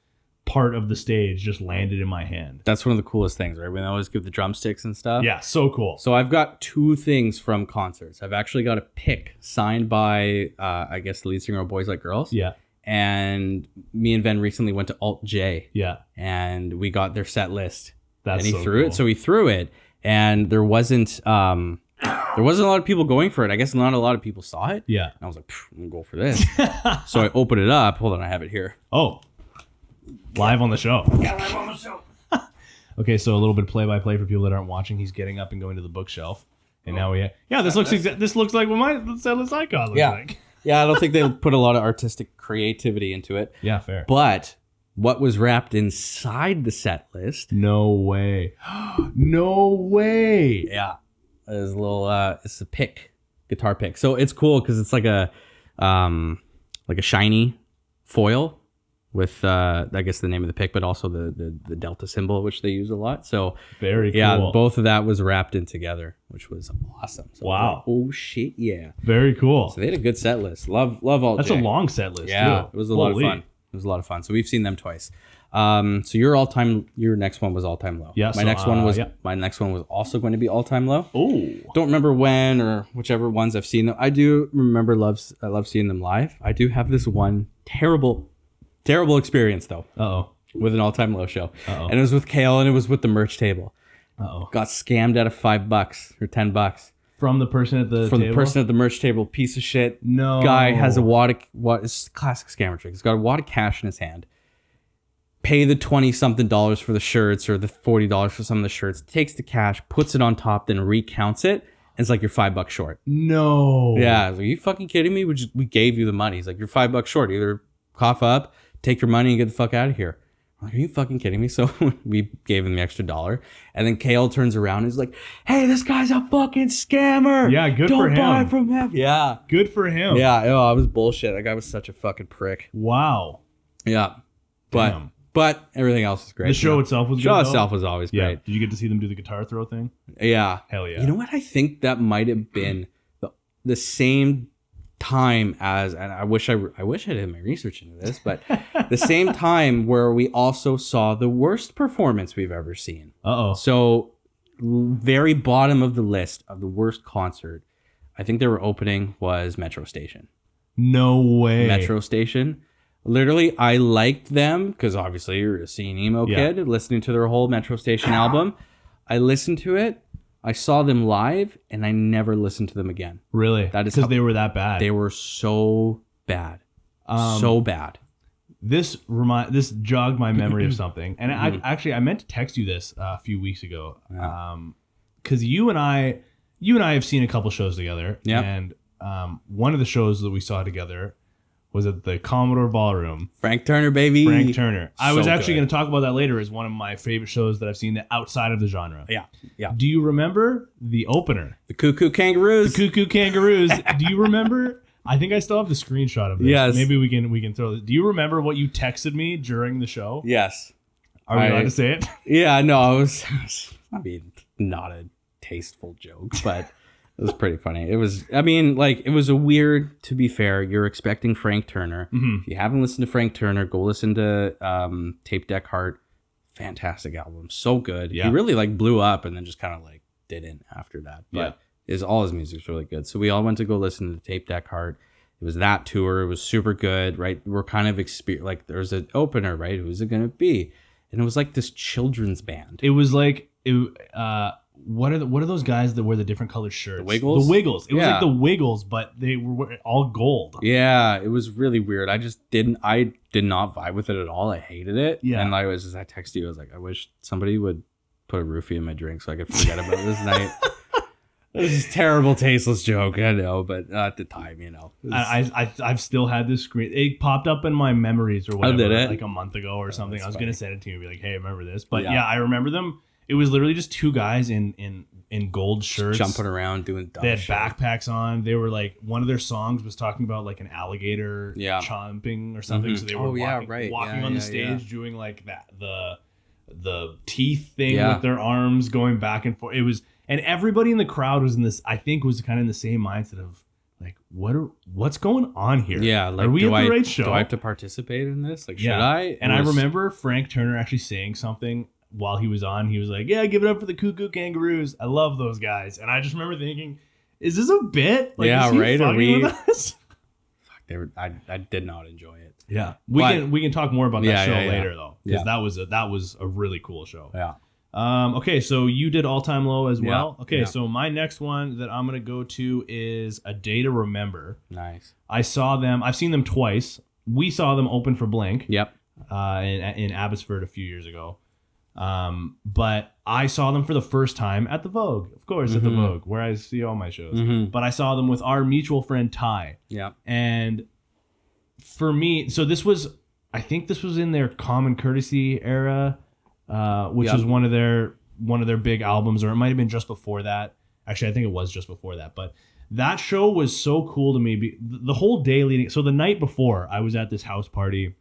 part of the stage just landed in my hand That's one of the coolest things, right? When they always give the drumsticks and stuff. yeah so cool So I've got two things from concerts. I've actually got a pick signed by, uh, I guess, the lead singer of Boys Like Girls. yeah And me and Ben recently went to Alt J, yeah and we got their set list. that's and he so threw cool. it. So he threw it, and there wasn't, um, there wasn't a lot of people going for it. I guess not a lot of people saw it. yeah And I was like, I'm gonna go for this. so I open it up. Hold on, I have it here. oh live on the show yeah live on the show okay so a little bit of play by play for people that aren't watching he's getting up and going to the bookshelf and now we yeah this looks exa- this looks like what my set list icon looks Yeah. like Yeah, I don't think they put a lot of artistic creativity into it. yeah fair But what was wrapped inside the set list? No way. no way. Yeah, is a little. Uh, it's a pick, guitar pick. So it's cool because it's like a, um, like a shiny foil with uh, I guess the name of the pick, but also the the, the delta symbol, which they use a lot. So Very cool. yeah, cool. both of that was wrapped in together, which was awesome. So Wow. like, oh shit, yeah. Very cool. So they had a good set list. Love love all. That's a long set list. Yeah, too. it was a lot of fun. It was a lot of fun. So we've seen them twice. Um, so your all time, your next one was all time low. Yeah, My so, next one uh, was yeah. my next one was also going to be all time low. Oh, Don't remember when or whichever ones I've seen them. I do remember loves I love seeing them live. I do have this one terrible, terrible experience though oh, with an all time low show, Uh-oh. and it was with Kale and it was with the merch table. oh. Got scammed out of five bucks or ten bucks From the person at the from table? the person at the merch table. Piece of shit. No guy has a wad of what is classic scammer trick. He's got a wad of cash in his hand. Pay the twenty something dollars for the shirts or the forty dollars for some of the shirts. Takes the cash, puts it on top, then recounts it. And it's like you're five bucks short. No. Yeah, I was like, are you fucking kidding me? We just we gave you the money. He's like, you're five bucks short. Either cough up, take your money, and get the fuck out of here. I'm like, are you fucking kidding me? So we gave him the extra dollar, and then Kale turns around and is like, "Hey, this guy's a fucking scammer. Yeah, good for him. Don't for buy from him." Yeah, Good for him. yeah, oh, I was bullshit. That guy was such a fucking prick. Wow. Yeah, but Damn. but everything else is great. The show you know? itself was show good. though? itself was always Yeah. great. Did you get to see them do the guitar throw thing? Yeah. Hell yeah. You know what? I think that might have been the, the same time as, and I wish I I wish I did my research into this, but the same time where we also saw the worst performance we've ever seen. Uh oh. So very bottom of the list of the worst concert. I think they were opening was Metro Station. No way. Metro Station. Literally, I liked them because obviously you're a scene emo Yeah. kid listening to their whole Metro Station album. I listened to it. I saw them live, and I never listened to them again. Really? That is because they were that bad. They were so bad, Um, so bad. this remind this jogged my memory of something and Mm-hmm. I actually I meant to text you this uh, a few weeks ago Yeah. um because you and I you and I have seen a couple shows together Yep. and um one of the shows that we saw together was at the Commodore Ballroom Frank Turner, baby. Frank Turner I was actually good. going to talk about that later as one of my favorite shows that I've seen that outside of the genre Yeah, yeah. do you remember the opener The Cuckoo Kangaroos. The cuckoo Kangaroos do you remember I think I still have the screenshot of this. Yes. Maybe we can we can throw this. Do you remember what you texted me during the show? yes. Are we I- allowed to say it? Yeah, no, it was, I mean, not a tasteful joke, but it was pretty funny. It was, I mean, like, it was a weird, to be fair, you're expecting Frank Turner. Mhm. If you haven't listened to Frank Turner, go listen to um, Tape Deck Heart. Fantastic album. So good. Yeah. He really, like, blew up and then just kind of, like, didn't after that. But Yeah. his, all his music's really good. So we all went to go listen to Tape Deck Heart. It was that tour. It was super good, right? We're kind of exper- like there's an opener, right? Who's it gonna be? And it was like this children's band. It was like it. Uh, what are the, what are those guys that wear the different colored shirts? The Wiggles? The Wiggles. It was like the Wiggles, but they were all gold. Yeah, it was really weird. I just didn't. I did not vibe with it at all. I hated it. Yeah. and like I was just. I texted you. I was like, I wish somebody would put a roofie in my drink so I could forget about this night. This is a terrible, tasteless joke. I know, but at the time, you know, was- I, I, I've still had this screen. It popped up in my memories or oh, whatever, did it? like a month ago or oh, something. I was funny. gonna send it to you and be like, "Hey, remember this?" But Yeah. yeah. I remember them. It was literally just two guys in in in gold shirts, jumping around doing dumb They had shit. backpacks on. They were like one of their songs was talking about like an alligator Yeah. chomping or something. Mhm. So they were Oh, yeah, walking, right. walking Yeah, on the stage yeah. doing like that the the teeth thing Yeah. with their arms going back and forth. It was and everybody in the crowd was in this. I think was kind of in the same mindset of like what are what's going on here? Yeah, like are we at the I, right show? Do I have to participate in this? Like, Yeah. should I? and It I remember Frank Turner actually saying something while he was on. He was like, "Yeah, give it up for the Cuckoo Kangaroos. I love those guys." And I just remember thinking, "Is this a bit? Yeah, is he right? Are we- us?" they were. I, I did not enjoy it. Yeah, we But- can we can talk more about that Yeah, show yeah, yeah. later though, because Yeah. that was a that was a really cool show. Yeah. Um, okay, so you did all time low as Yeah, well. Okay, yeah. so my next one that I'm gonna go to is a day to remember. Nice. I saw them. I've seen them twice. We saw them open for Blink Yep. uh, in, in Abbotsford a few years ago. Um, but I saw them for the first time at the Vogue, of course, at the Mhm. Vogue, where I see all my shows. Mhm. But I saw them with our mutual friend Ty. Yep. And for me, so this was, I think this was in their Common Courtesy era, uh, which was one of their one of their big albums, or it might have been just before that. Actually, I think it was just before that. But that show was so cool to me. Be- The whole day leading, so the night before, I was at this house party.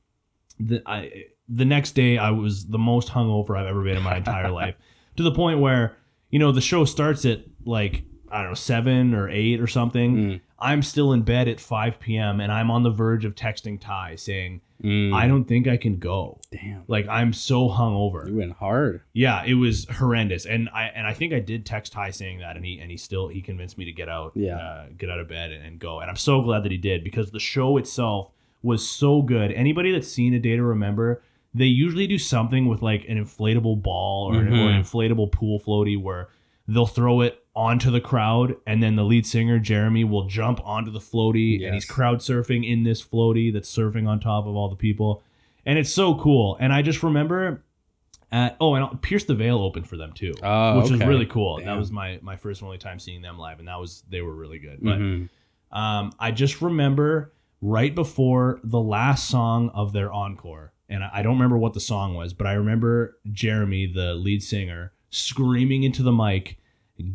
The I the next day, I was the most hungover I've ever been in my entire life, to the point where you know the show starts at like I don't know seven or eight or something. Mm. I'm still in bed at 5 p.m. and I'm on the verge of texting Ty saying, Mm. I don't think I can go. Damn. Like I'm so hungover. You went hard. Yeah, it was horrendous. And I and I think I did text Ty saying that and he and he still he convinced me to get out, Yeah. uh, get out of bed and, and go. And I'm so glad that he did because the show itself was so good. Anybody that's seen a day to remember, they usually do something with like an inflatable ball or, an- or an Mhm. inflatable pool floaty where they'll throw it onto the crowd and then the lead singer Jeremy will jump onto the floaty and he's Yes. crowd surfing in this floaty that's surfing on top of all the people and it's so cool and I just remember at oh and Pierce the Veil opened for them too Oh, which was really cool that was my my first and only time seeing them live and that was they were really good but Mhm. um, I just remember right before the last song of their encore, and I don't remember what the song was, but I remember Jeremy, the lead singer, screaming into the mic,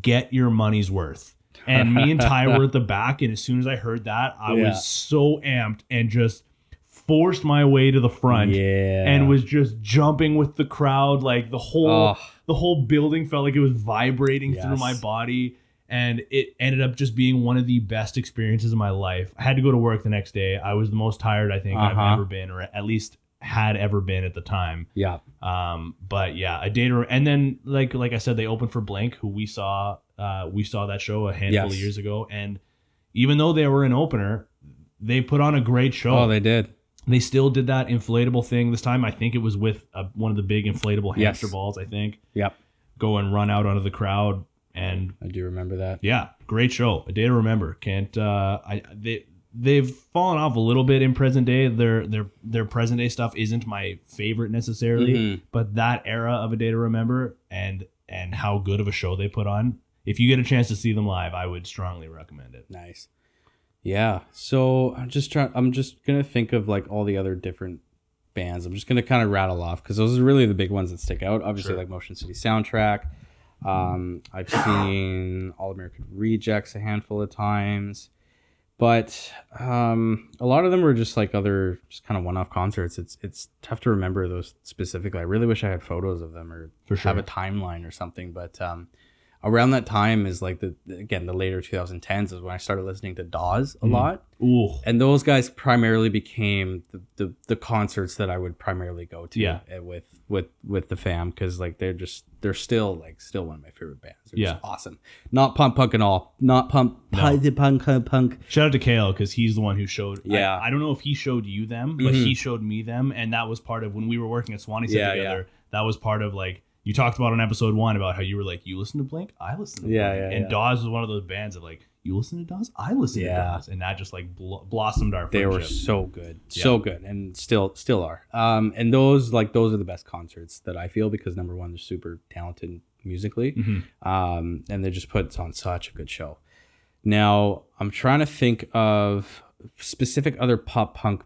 "Get your money's worth." And me and Ty were at the back, and as soon as I heard that, I Yeah. was so amped and just forced my way to the front Yeah. and was just jumping with the crowd like the whole Oh. the whole building felt like it was vibrating through my body and it ended up just being one of the best experiences of my life i had to go to work the next day i was the most tired i think Uh-huh. i've ever been or at least had ever been at the time Yeah. um but yeah a day to and then like like i said they opened for Blink who we saw uh we saw that show a handful of years ago and even though they were an opener they put on a great show Oh, they did. they still did that inflatable thing this time. I think it was with uh one of the big inflatable Yes. hamster balls. I think Yep. go and run out onto the crowd, and I do remember that. yeah, great show. A day to remember. Can't uh, I they they've fallen off a little bit in present day. Their their their present day stuff isn't my favorite necessarily, Mhm. but that era of a day to remember and and how good of a show they put on. If you get a chance to see them live, I would strongly recommend it. Nice. Yeah. So I'm just trying. I'm just gonna think of like all the other different bands. I'm just gonna kind of rattle off because those are really the big ones that stick out. Obviously, Sure. like Motion City Soundtrack. Um, I've seen All American Rejects a handful of times, but um, a lot of them were just like other, just kind of one-off concerts. It's it's tough to remember those specifically. I really wish I had photos of them or For have a timeline or something. But um, around that time is like the again the later 2010s is when I started listening to Dawes Mm-hmm. a lot, Ooh. and those guys primarily became the, the, the concerts that I would primarily go to Yeah. uh, with with with the fam because like they're just they're still like still one of my favorite bands. They're Yeah. just awesome. Not punk punk at all. Not punk punk punk punk. punk. Shout out to Kale because he's the one who showed. Yeah. I, don't know if he showed you them, but Mhm. he showed me them, and that was part of when we were working at Swanee Yeah, together. That was part of like you talked about on episode one about how you were like you listen to Blink, I listen to Yeah, Blink, yeah, and yeah. Dawes was one of those bands of like you listen to Dawes, I listen Yeah. to Dawes, and that just like bl- blossomed our They friendship. were so good, so good, and still still are. Um, and those like those are the best concerts that I feel because number one, they're super talented musically, Mhm. um, and they just put on such a good show. Now I'm trying to think of specific other pop punk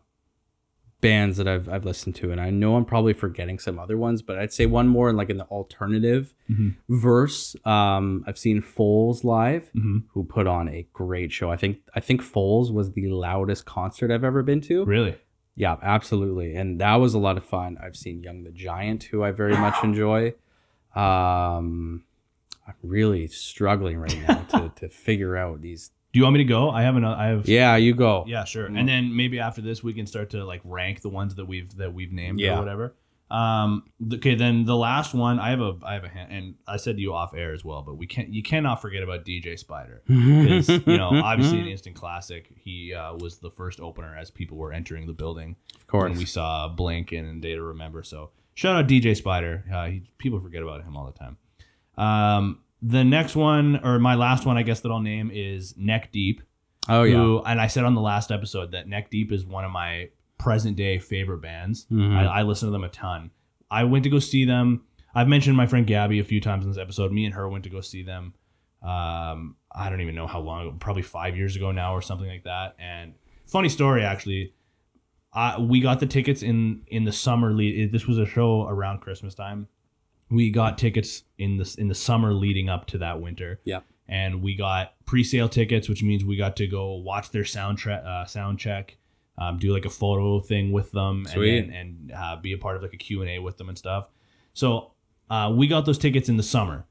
bands that I've I've listened to, and I know I'm probably forgetting some other ones, but I'd say one more in like in the alternative Mhm. verse. Um, I've seen Foals live, Mhm. who put on a great show. I think I think Foals was the loudest concert I've ever been to. Really? Yeah, absolutely, and that was a lot of fun. I've seen Young the Giant, who I very much enjoy. Um, I'm really struggling right now to to figure out these. Do you want me to go? I have another. I have. Yeah, you go. Yeah, sure. And then maybe after this, we can start to like rank the ones that we've that we've named Yeah. or whatever. Um. th- Okay. Then the last one, I have a I have a hand, and I said to you off air as well, but we can't you cannot forget about DJ Spider because you know obviously an instant classic. He uh, was the first opener as people were entering the building. of course. when we saw Blink and Day to Remember. So shout out DJ Spider. Uh, he, people forget about him all the time. Um, the next one, or my last one, I guess that I'll name is Neck Deep. oh yeah. Who, and I said on the last episode that Neck Deep is one of my present day favorite bands. Mhm. I, I listen to them a ton. I went to go see them. I've mentioned my friend Gabby a few times in this episode. Me and her went to go see them. Um, I don't even know how long, probably five years ago now or something like that. And funny story, actually, uh, we got the tickets in in the summer. Lead. This was a show around Christmas time. We got tickets in the in the summer leading up to that winter Yeah. and we got pre-sale tickets, which means we got to go watch their sound tra- uh, sound check, um, do like a photo thing with them, Sweet. and and uh, be a part of like a Q and A with them and stuff. So uh, we got those tickets in the summer.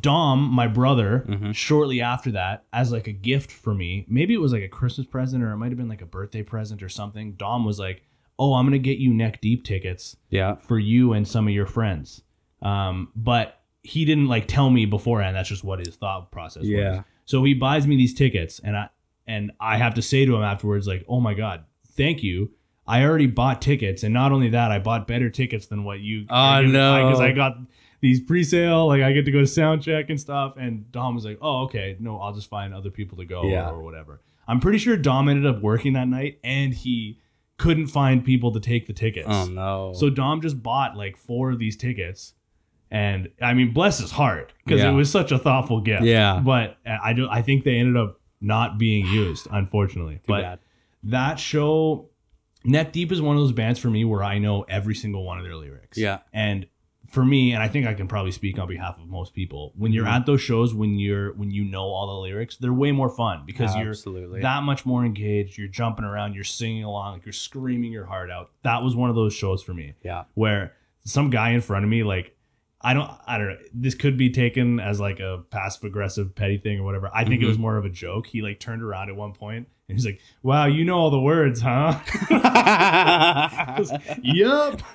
Dom, my brother, Mhm. shortly after that, as like a gift for me, maybe it was like a Christmas present or it might have been like a birthday present or something. Dom was like, "Oh, I'm gonna get you neck deep tickets." Yeah. for you and some of your friends. Um, but he didn't like tell me beforehand. That's just what his thought process was. Yeah. So he buys me these tickets, and I and I have to say to him afterwards, like, "Oh my god, thank you." I already bought tickets, and not only that, I bought better tickets than what you. Oh, no. Because I got these pre-sale, like I get to go to sound check and stuff. And Dom was like, "Oh, okay, no, I'll just find other people to go Yeah. or whatever." I'm pretty sure Dom ended up working that night, and he couldn't find people to take the tickets. Oh no. So Dom just bought like four of these tickets, and I mean, bless his heart, because Yeah. it was such a thoughtful gift. Yeah. But uh, I do. I think they ended up not being used, unfortunately. But bad. that show, Neck Deep is one of those bands for me where I know every single one of their lyrics. Yeah. And for me, and I think I can probably speak on behalf of most people, when you're Mhm. at those shows, when you're when you know all the lyrics, they're way more fun because you're Absolutely. that much more engaged. You're jumping around, you're singing along, like you're screaming your heart out. That was one of those shows for me yeah. where some guy in front of me, like, I don't, I don't know. This could be taken as like a passive aggressive petty thing or whatever. I think it Mhm. was more of a joke. He like turned around at one point and he's like, "Wow, you know all the words, huh?" yup.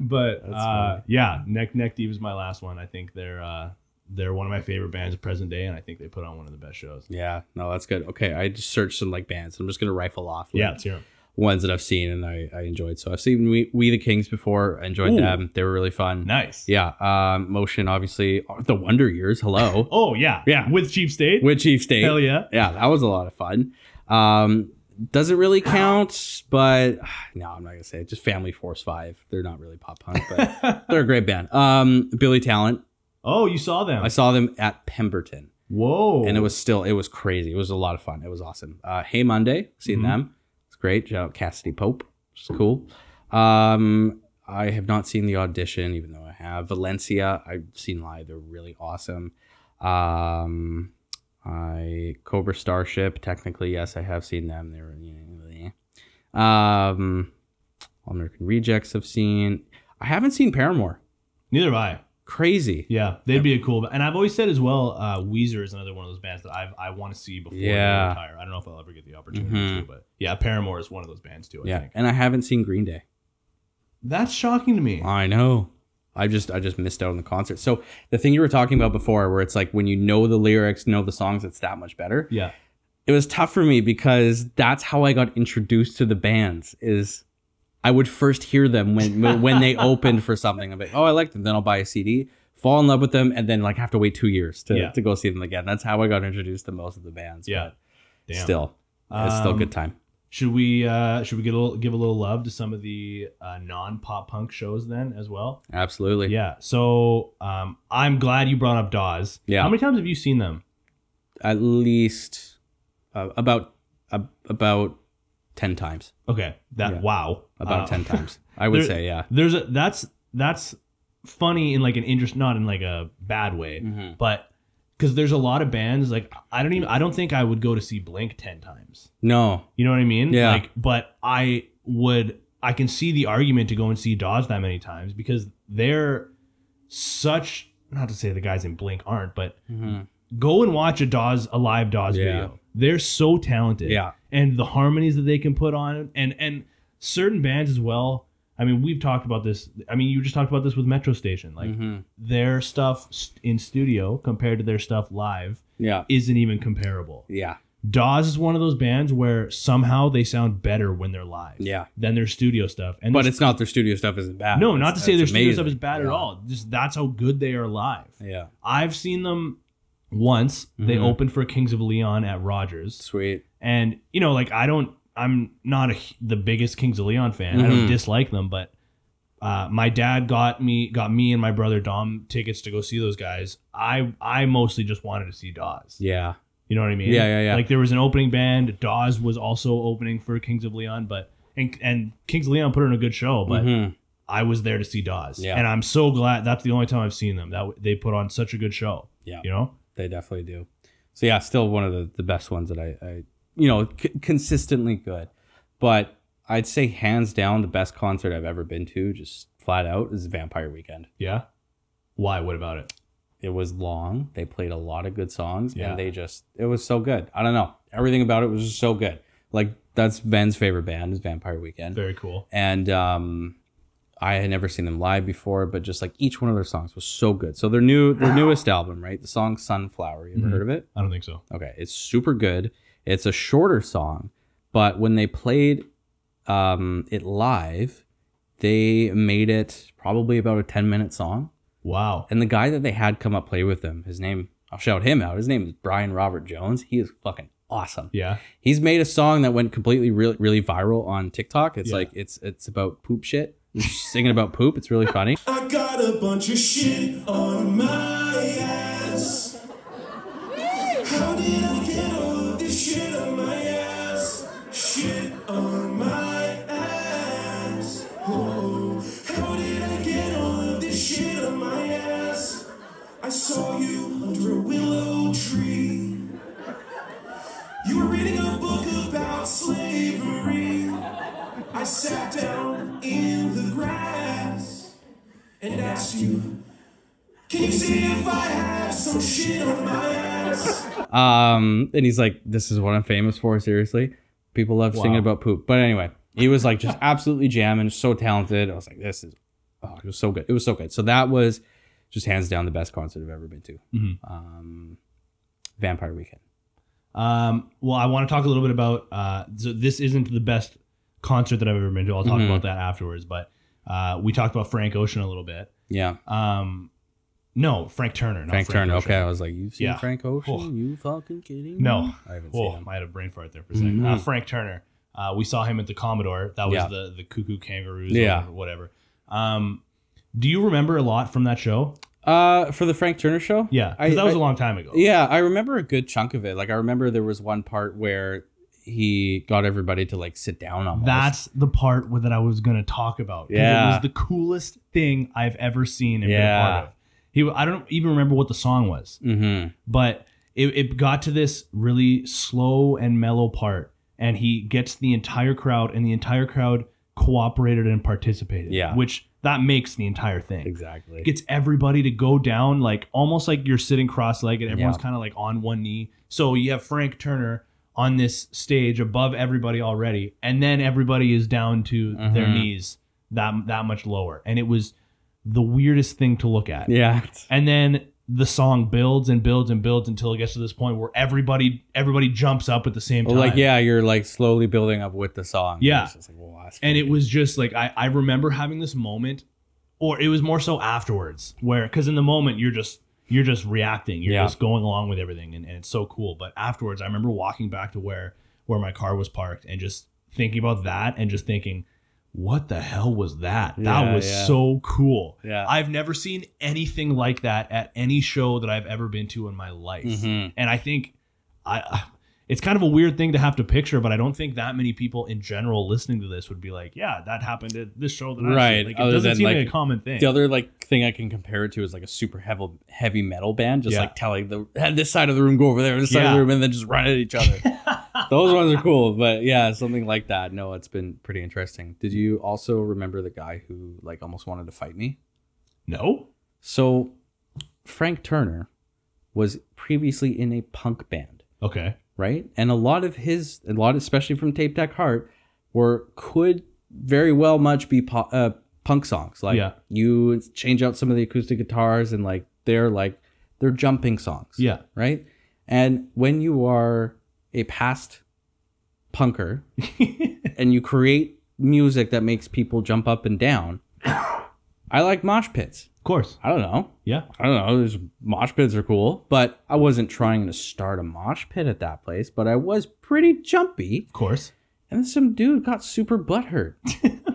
But uh, yeah, Neck Neck Deep is my last one. I think they're uh, they're one of my favorite bands of present day, and I think they put on one of the best shows. yeah. No, that's good. Okay, I just searched some like bands. I'm just gonna rifle off. like, Yeah, let's hear 'em. Ones that I've seen and I, I enjoyed. So I've seen we, we the Kings before. I enjoyed Ooh. them. They were really fun. Nice. Yeah. Um, Motion, obviously. The Wonder Years. Hello. Oh yeah, Yeah. With Chief State. With Chief State. Hell yeah. Yeah, that was a lot of fun. Um, doesn't really count, but no, I'm not gonna say it. Just Family Force Five. They're not really pop punk, but they're a great band. Um, Billy Talent. oh, you saw them. I saw them at Pemberton, Whoa. and it was still it was crazy. It was a lot of fun. It was awesome. Uh, hey Monday, seen Mhm. them. Great. Shout out Cassadee Pope. It's cool. Um, I have not seen the audition, even though I have Valencia. I've seen live. They're really awesome. Um, I Cobra Starship. Technically, yes, I have seen them. They were. Um, All American Rejects. I've seen. I haven't seen Paramore. Neither have I. crazy. Yeah, they'd be a cool. And I've always said as well, uh, Weezer is another one of those bands that I I want to see before Yeah. they retire. I don't know if I'll ever get the opportunity Mhm. to, but yeah, Paramore is one of those bands too. I Yeah, think and I haven't seen Green Day. that's shocking to me. I know. I just I just missed out on the concert. So the thing you were talking about before, where it's like when you know the lyrics, know the songs, it's that much better. Yeah, It was tough for me because that's how I got introduced to the bands. Is I would first hear them when when- they opened for something. I'm like, oh, I like them. Then I'll buy a CD, fall in love with them, and then like have to wait two years to, Yeah. to go see them again. That's how I got introduced to most of the bands. Yeah. still, it's still a Um, good time. Should we uh should we get a little, give a little love to some of the uh, non pop punk shows then as well? Absolutely. Yeah. So um, I'm glad you brought up Dawes. Yeah. How many times have you seen them? At least uh, about uh, about ten times. Okay. That Yeah. wow. About Uh, ten times. I would there- say, yeah. There's a that's that's funny in like an interest, not in like a bad way, Mm-hmm. but because there's a lot of bands like I don't even I don't think I would go to see Blink ten times. No. You know what I mean? Yeah. Like, but I would. I can see the argument to go and see Dawes that many times because they're such. Not to say the guys in Blink aren't, but go and watch a Dawes a live Dawes Yeah. video. They're so talented. Yeah. And the harmonies that they can put on and and certain bands as well. I mean, we've talked about this. I mean, you just talked about this with Metro Station. Like Mhm. their stuff in studio compared to their stuff live Yeah. isn't even comparable. Yeah. Dawes is one of those bands where somehow they sound better when they're live Yeah. than their studio stuff. And But it's not their studio stuff isn't bad. no, not to say their it's studio stuff is bad at all. Just that's how good they are live. Yeah. I've seen them once. They Mhm. opened for Kings of Leon at Rogers, Sweet. and you know, like I don't, I'm not a, the biggest Kings of Leon fan. I don't Mhm. dislike them, but uh, my dad got me, got me and my brother Dom tickets to go see those guys. I, I mostly just wanted to see Dawes. Yeah. You know what I mean? Yeah, yeah, yeah. Like there was an opening band. Dawes was also opening for Kings of Leon, but and and Kings of Leon put on a good show, but Mhm. I was there to see Dawes, Yeah. and I'm so glad that's the only time I've seen them. That they put on such a good show. Yeah. You know? They definitely do. So yeah, still one of the, the best ones that I, I you know, c- consistently good. But I'd say hands down the best concert I've ever been to, just flat out, is Vampire Weekend. Yeah. Why? What about it? It was long. They played a lot of good songs, Yeah. and they just it was so good. I don't know, everything about it was just so good. Like that's Ben's favorite band is Vampire Weekend, Very cool. and um, I had never seen them live before, but just like each one of their songs was so good. So their new their newest album, right? The song Sunflower. You ever Mhm. heard of it? I don't think so. Okay, it's super good. It's a shorter song, but when they played um, it live, they made it probably about a 10 minute song. Wow. And the guy that they had come up play with them, his name, I'll shout him out. His name is Brian Robert Jones. He is fucking awesome. Yeah. He's made a song that went completely really, really viral on TikTok. It's Yeah. like it's it's about poop shit. Singing about poop. It's really funny. I got a bunch of shit on my asked you, Can you see if I have some shit on my ass? Um, and he's like, "This is what I'm famous for." Seriously, people love singing about poop. But anyway, he was like just absolutely jamming, so talented. I was like, "This is, oh, it was so good. It was so good." So that was just hands down the best concert I've ever been to. Mhm. Um, Vampire Weekend. Um, well, I want to talk a little bit about. Uh, so this isn't the best concert that I've ever been to. I'll talk Mhm. about that afterwards. But uh, we talked about Frank Ocean a little bit. Yeah, Um, no, Frank Turner. Not Frank, Turner. Ocean. Okay, I was like, "You've seen Yeah. Frank Ocean? Oh. You fucking kidding?" me?" No. I haven't Oh, seen him. I had a brain fart there for a 2nd Uh, Mhm. Frank Turner. Uh, we saw him at the Commodore. That was Yeah. the the Cuckoo Kangaroos. Yeah. or whatever. Um, do you remember a lot from that show? Uh, for the Frank Turner show. Yeah, I- because that was I- a long time ago. Yeah, I remember a good chunk of it. Like I remember there was one part where he got everybody to like sit down on That's the part with- that I was to talk about. 'cause Yeah. It was the coolest thing I've ever seen and been a Yeah. part of. He, I don't even remember what the song was, mm-hmm. but it, it got to this really slow and mellow part, and he gets the entire crowd, and the entire crowd cooperated and participated. Yeah. Which that makes the entire thing. Exactly. Gets everybody to go down like almost like you're sitting cross-legged. Everyone's Yeah. kind of like on one knee. So you have Frank Turner on this stage above everybody already, and then everybody is down to their Mhm. knees that that much lower. And it was the weirdest thing to look at. yeah. And then the song builds and builds and builds until it gets to this point where everybody everybody jumps up at the same Well, time. like yeah, you're like slowly building up with the song. Yeah. Like, well, and it was just like I, I remember having this moment or it was more so afterwards where because in the moment you're just you're just reacting you're Yeah. just going along with everything and, and it's so cool but afterwards i remember walking back to where where my car was parked and just thinking about that and just thinking what the hell was that that Yeah, was yeah. so cool Yeah. i've never seen anything like that at any show that i've ever been to in my life Mhm. and i think i it's kind of a weird thing to have to picture, but I don't think that many people in general listening to this would be like, "Yeah, that happened at this show that I Right, Like, it other doesn't than, seem like, like, a common thing. The other like thing I can compare it to is like a super heavy heavy metal band, just Yeah. like telling the this side of the room go over there, this side of the room, and then just run at each other. Those ones are cool, but yeah, something like that. No, it's been pretty interesting. Did you also remember the guy who like almost wanted to fight me? no, So Frank Turner was previously in a punk band, okay, right? And a lot of his, a lot, especially from Tape Deck Heart, were could very well much be po- uh, punk songs. Like Yeah. you change out some of the acoustic guitars and like they're like they're jumping songs. yeah, Right. And when you are a past punker and you create music that makes people jump up and down, I like mosh pits. of course, I don't know. yeah, I don't know. There's mosh pits are cool, but I wasn't trying to start a mosh pit at that place. But I was pretty jumpy, of course, and then some dude got super butthurt.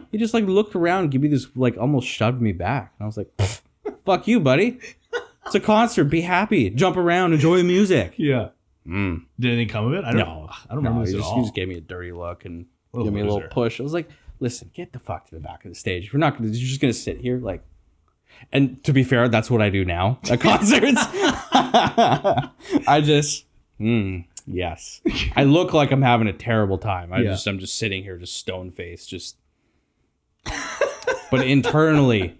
he just like looked around, give me this like almost shoved me back, and I was like, "Fuck you, buddy! It's a concert. Be happy, jump around, enjoy the music." yeah. Mm. Did anything come of it? I don't. No, I don't no, remember this he at just, all. he just gave me a dirty look and gave me a little push. I was like, "Listen, get the fuck to the back of the stage. If you're not gonna, you're just gonna sit here, like." And to be fair, that's what I do now at concerts. I just, mm, yes, I look like I'm having a terrible time. I Yeah. just, I'm just sitting here, just stone faced, just. but internally,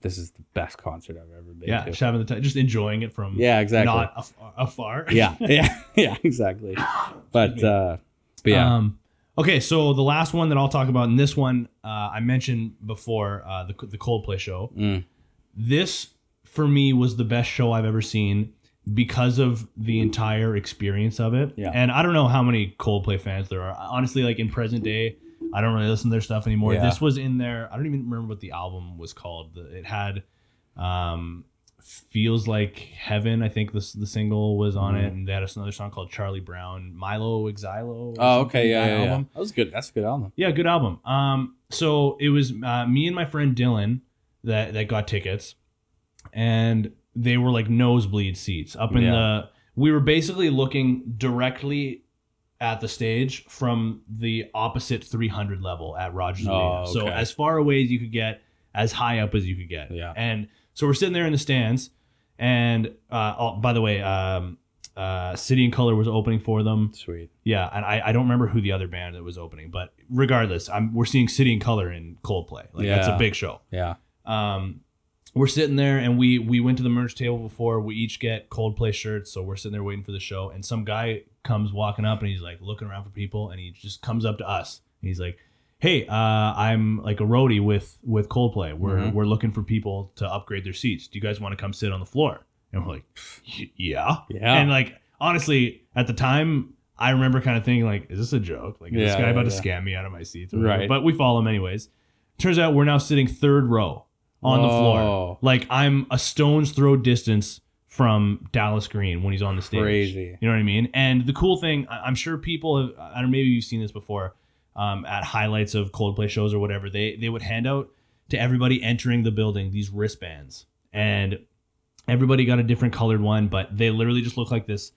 this is the best concert I've ever been yeah, to. just having the time, just enjoying it from Yeah, exactly. not afar. afar. yeah, yeah, yeah, exactly. But, uh, but yeah, Um, okay, so the last one that I'll talk about, and this one uh, I mentioned before, uh, the the Coldplay show. Mm. This for me was the best show I've ever seen because of the entire experience of it. Yeah. And I don't know how many Coldplay fans there are. Honestly, like in present day, I don't really listen to their stuff anymore. Yeah. This was in there. I don't even remember what the album was called. It had um feels like heaven i think this the single was on Mm-hmm. it and they had another song called charlie brown milo exilo Oh, okay, yeah, that yeah, yeah. That was good. That's a good album. Yeah, good album. Um, so it was uh, me and my friend Dylan that that got tickets, and they were like nosebleed seats up in Yeah. the. We were basically looking directly at the stage from the opposite 300 level at Rogers Oh, Arena. So as far away as you could get, as high up as you could get. Yeah. And so we're sitting there in the stands, and uh, oh, by the way, um, uh, City and Color was opening for them. Sweet. Yeah, and I, I don't remember who the other band that was opening, but regardless, I'm we're seeing City and Color in Coldplay. Like that's a big show. Yeah. Um, we're sitting there and we we went to the merch table before. We each get Coldplay shirts, so we're sitting there waiting for the show. And some guy comes walking up and he's like looking around for people, and he just comes up to us. And he's like, "Hey, uh, I'm like a roadie with with Coldplay. We're Mhm. we're looking for people to upgrade their seats. Do you guys want to come sit on the floor?" And we're like, "Yeah, Yeah. And like honestly, at the time. I remember kind of thinking like, is this a joke? Like, is this Yeah, guy yeah, about to scam me out of my seats? Right. But we follow him anyways. Turns out we're now sitting third row on the floor. Like I'm a stone's throw distance from Dallas Green when he's on the stage. Crazy. You know what I mean? And the cool thing, I'm sure people have, I don't know, maybe you've seen this before um, at highlights of Coldplay shows or whatever. They they would hand out to everybody entering the building these wristbands, and everybody got a different colored one, but they literally just look like this,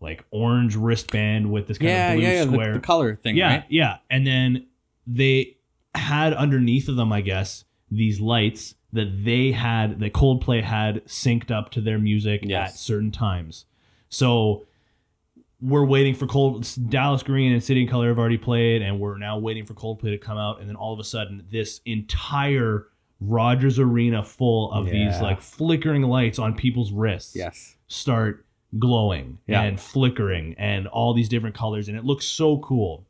like orange wristband with this kind Yeah, of blue yeah, yeah. The, square. the color thing, Yeah, right? yeah. And then they had underneath of them, I guess, these lights that they had that Coldplay had synced up to their music Yes. at certain times. So we're waiting for Cold Dallas Green and City and Color have already played, and we're now waiting for Coldplay to come out, and then all of a sudden, this entire Rogers Arena full of these like flickering lights on people's wrists Yes. start glowing Yeah. and flickering and all these different colors and it looks so cool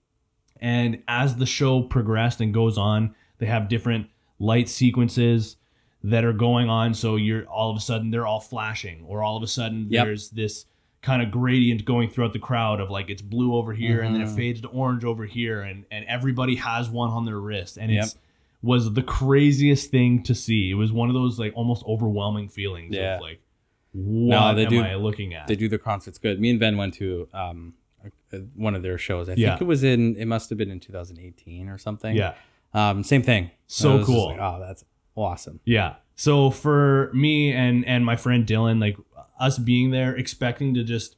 and as the show progressed and goes on they have different light sequences that are going on so you're all of a sudden they're all flashing or all of a sudden Yep. there's this kind of gradient going throughout the crowd of like it's blue over here and then it Mhm. fades to orange over here and and everybody has one on their wrist and Yep. it's was the craziest thing to see it was one of those like almost overwhelming feelings Yeah. of like what they am do- I looking at? They do the concerts good. Me and Ben went to um one of their shows. I Yeah. think it was in. It must have been in 2018 or something. yeah, Um. Same thing. So I was just cool. like, oh, that's awesome. yeah. So for me and and my friend Dylan, like us being there, expecting to just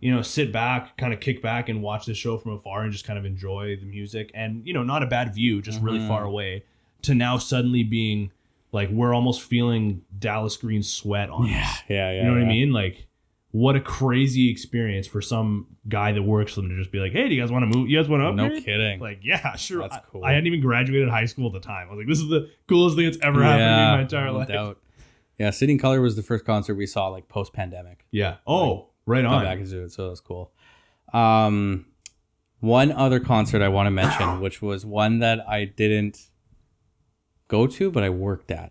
you know sit back, kind of kick back and watch the show from afar and just kind of enjoy the music and you know not a bad view, just really Mhm. far away, to now suddenly being like we're almost feeling Dallas Green sweat on us. Yeah. Yeah. You know what I mean? Like, what a crazy experience for some guy that works for them to just be like, "Hey, do you guys want to move? You guys want to No upgrade?" kidding. Like, yeah, sure. That's cool. I, hadn't even graduated high school at the time. I was like, this is the coolest thing that's ever happened to me in my entire no life. doubt. Yeah, City and Colour was the first concert we saw like post pandemic. Yeah. Oh, right Come on. back do it, so it was cool. Um, one other concert I want to mention, which was one that I didn't go to, but I worked at.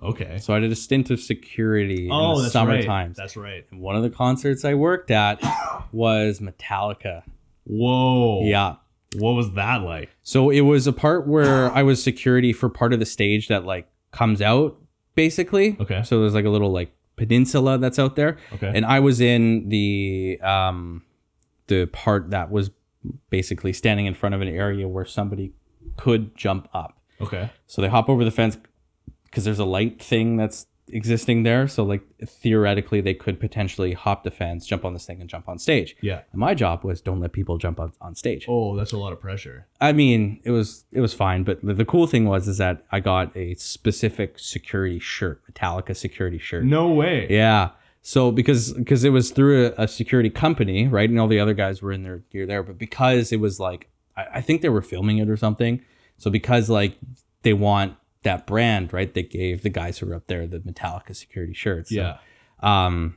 Okay. So I did a stint of security Oh, in the that's summer right. times. That's right. And one of the concerts I worked at was Metallica. Whoa. Yeah. What was that like? So it was a part where I was security for part of the stage that like comes out basically. Okay. So there's like a little like peninsula that's out there. Okay. And I was in the um the part that was basically standing in front of an area where somebody could jump up. okay. So they hop over the fence because there's a light thing that's existing there. So like theoretically they could potentially hop the fence, jump on this thing and jump on stage. Yeah. And my job was don't let people jump on, on stage. Oh, that's a lot of pressure. I mean, it was it was fine, but the, the cool thing was is that I got a specific security shirt, Metallica security shirt. No way. Yeah. So because because it was through a, a security company, right, and all the other guys were in their gear there, but because it was like I, I think they were filming it or something. So because like they want that brand, right, they gave the guys who were up there the Metallica security shirts. So, Yeah. um,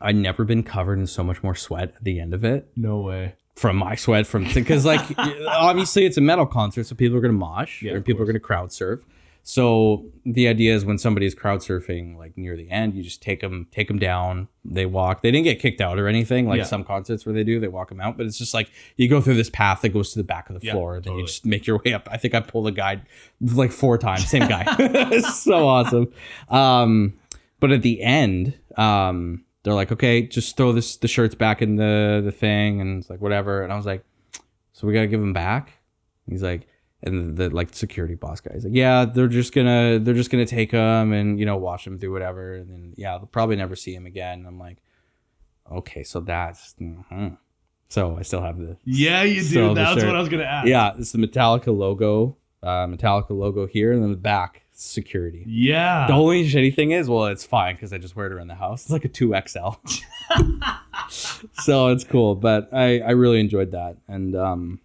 I'd never been covered in so much more sweat at the end of it No way. from my sweat from because like obviously it's a metal concert so people are going to mosh Yeah, people are going to crowd surf so the idea is when somebody's crowd surfing like near the end you just take them take them down. They walk. They didn't get kicked out or anything like Yeah. some concerts where they do they walk them out but it's just like you go through this path that goes to the back of the Yeah, floor then totally. you just make your way up. I think i pulled a guy like four times same guy. So awesome. Um but at the end um they're like okay just throw this the shirts back in the the thing and it's like whatever and i was like so we gotta give them back? He's like and the, like security boss guy is like yeah they're just gonna they're just gonna take them and you know watch them do whatever and then yeah they'll probably never see him again and i'm like okay so that's mhm. so i still have the Yeah, you do. That's what I was gonna ask. yeah it's the metallica logo uh metallica logo here and then the back security Yeah. the only shitty thing is, well, it's fine because I just wear it around the house. It's like a two XL, so it's cool. But I I really enjoyed that, and um,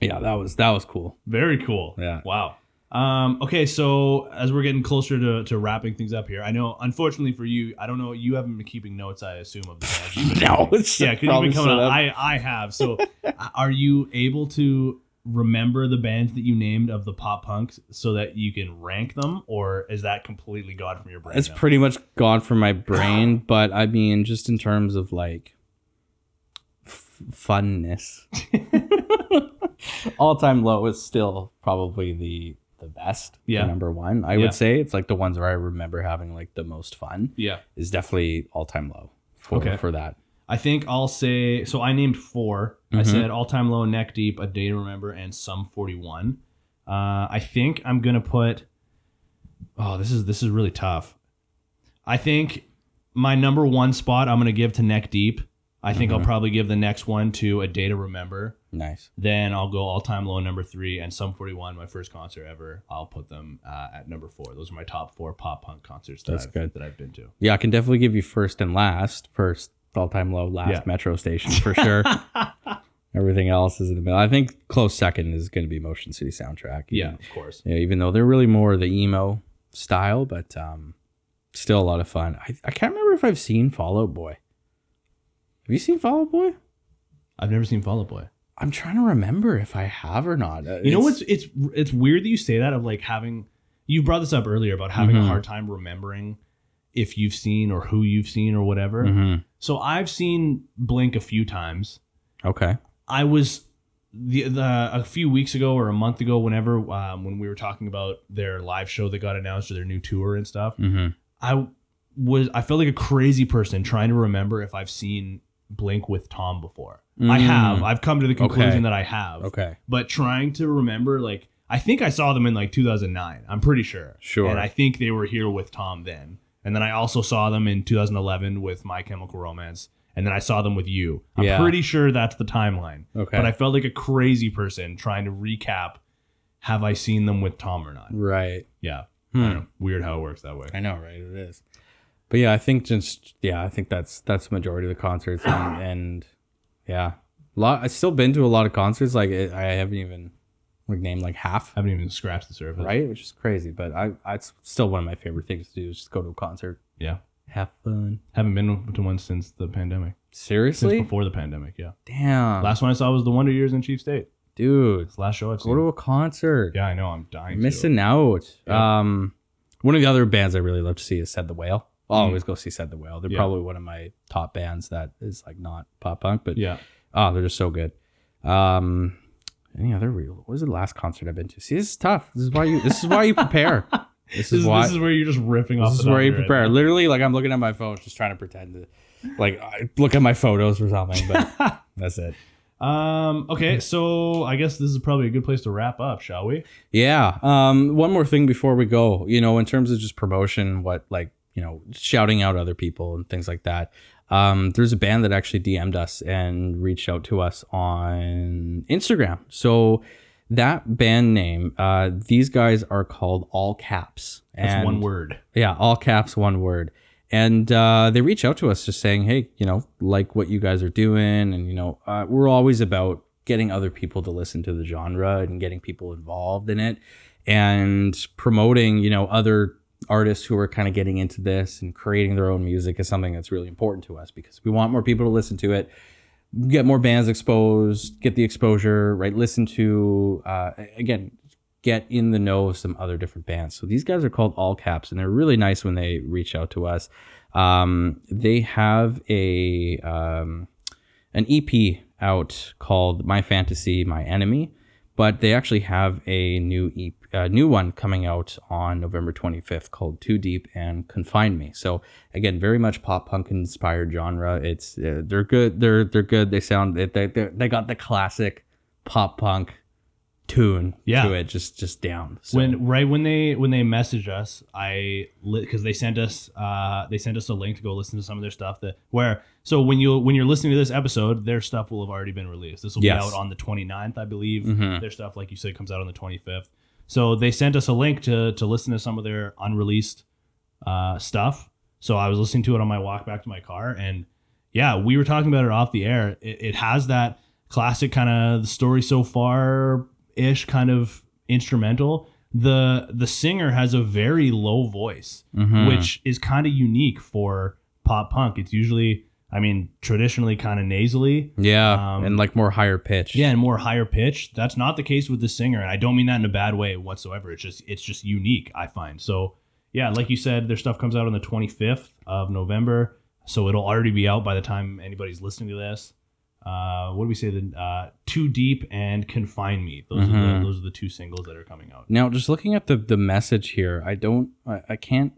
yeah, that was that was cool. Very cool. Yeah. Wow. Um, okay, so as we're getting closer to, to wrapping things up here, I know unfortunately for you, I don't know, you haven't been keeping notes, I assume, of the bands No, it's yeah, because you've probably been coming set up. I I have. So, are you able to remember the bands that you named of the pop punks so that you can rank them, or is that completely gone from your brain? It's now? pretty much gone from my brain, but I mean, just in terms of like f- funness, all time low is still probably the the best. the number one. I Yeah. would say it's like the ones where I remember having like the most fun. yeah. is definitely all time low for Okay. for that. I think I'll say so. I named 4 I Mhm. said all time low, neck deep, a day to remember, and Sum 41. Uh, I think I'm gonna put. Oh, this is this is really tough. I think my number one spot I'm gonna give to neck deep. I think I'll probably give the next one to a day to remember. Nice. Then I'll go all time low number three and Sum 41, my first concert ever. I'll put them uh, at number four. Those are my top four pop punk concerts that That's I've, good. that I've been to. Yeah, I can definitely give you first and last. First, all time low. Last Yeah. Metro station for sure. Everything else is in the middle. I think close second is going to be Motion City soundtrack. Yeah, of course. yeah, even though they're really more the emo style, but um, still a lot of fun. I, I can't remember if I've seen Fall Out Boy. Have you seen Fall Out Boy? I've never seen Fall Out Boy. I'm trying to remember if I have or not. You know it's- what's it's it's weird that you say that of like having you brought this up earlier about having Mhm. a hard time remembering if you've seen or who you've seen or whatever. Mhm. So I've seen Blink a few times. Okay. I was the the a few weeks ago or a month ago, whenever um, when we were talking about their live show that got announced or their new tour and stuff. Mm-hmm. I was I felt like a crazy person trying to remember if I've seen Blink with Tom before. I Mm. have. I've come to the conclusion Okay. that I have. Okay. But trying to remember, like, I think I saw them in like 2009. I'm pretty sure. Sure. And I think they were here with Tom then. And then I also saw them in 2011 with My Chemical Romance. And then I saw them with you. I'm Yeah. pretty sure that's the timeline. Okay. But I felt like a crazy person trying to recap have I seen them with Tom or not? Right. Yeah. Hmm. I don't know. Weird how it works that way. I know, right? It is. But yeah, I think just yeah, I think that's that's the majority of the concerts, and, and yeah, a lot. I've still been to a lot of concerts. Like it, I haven't even like named like half, I haven't even scratched the surface. right? Which is crazy. But I, I it's still one of my favorite things to do is just go to a concert, Yeah. have fun. Haven't been to one since the pandemic. Seriously? Since before the pandemic, yeah. damn, Last one I saw was the Wonder Years in Chief State. dude, It's the last show I've go seen. to a concert. Yeah, I know. I'm dying. to. missing out. Yeah. Um, one of the other bands I really love to see is Said the Whale. I'll always go see Said the Whale. They're Mm. Yeah. probably one of my top bands that is like not pop punk, but Yeah. oh, they're just so good. Um, any other real? What was the last concert I've been to? See, this is tough. This is why you. This is why you prepare. This This is is, why. this is where you're just ripping off. This is where you prepare. Literally, like I'm looking at my phone, just trying to pretend to, like, I look at my photos or something. But that's it. Um. Okay. So I guess this is probably a good place to wrap up, shall we? Yeah. Um, one more thing before we go, you know, in terms of just promotion, what like, you know, shouting out other people and things like that. Um, there's a band that actually DM'd us and reached out to us on Instagram. So that band name, uh, these guys are called All Caps. That's one word. yeah, all caps, one word. And uh, they reach out to us just saying, hey, you know, like what you guys are doing. And, you know, uh, we're always about getting other people to listen to the genre and getting people involved in it and promoting, you know, other artists who are kind of getting into this and creating their own music is something that's really important to us because we want more people to listen to it get more bands exposed, get the exposure, right? Listen to uh, again, get in the know of some other different bands. So these guys are called All Caps, and they're really nice when they reach out to us. Um, they have a um, an EP out called My Fantasy, My Enemy, but they actually have a new EP, a new one coming out on November 25th called Too Deep and Confine Me. So again, very much pop punk inspired genre. It's uh, they're good. They're they're good. They sound they they they got the classic pop punk tune Yeah. to it, just just down. So, when right when they when they messaged us, I because they sent us uh they sent us a link to go listen to some of their stuff that where so when you when you're listening to this episode, their stuff will have already been released. This will Yes. be out on the 29th, I believe. Mhm. Their stuff, like you said, comes out on the 25th. So they sent us a link to to listen to some of their unreleased uh, stuff. So I was listening to it on my walk back to my car, and yeah, we were talking about it off the air. It, it has that classic kind of the story so far ish kind of instrumental. The the singer has a very low voice, Mhm. which is kind of unique for pop punk. It's usually, I mean, traditionally kind of nasally. yeah, um, and like more higher pitch. Yeah, and more higher pitch. That's not the case with the singer, and I don't mean that in a bad way whatsoever. It's just it's just unique, I find. So yeah, like you said, their stuff comes out on the 25th of November, so it'll already be out by the time anybody's listening to this. Uh, what do we say? The uh, Too Deep and Confine Me. Those are Mhm. the those are the two singles that are coming out. Now, just looking at the the message here, I don't, I, I can't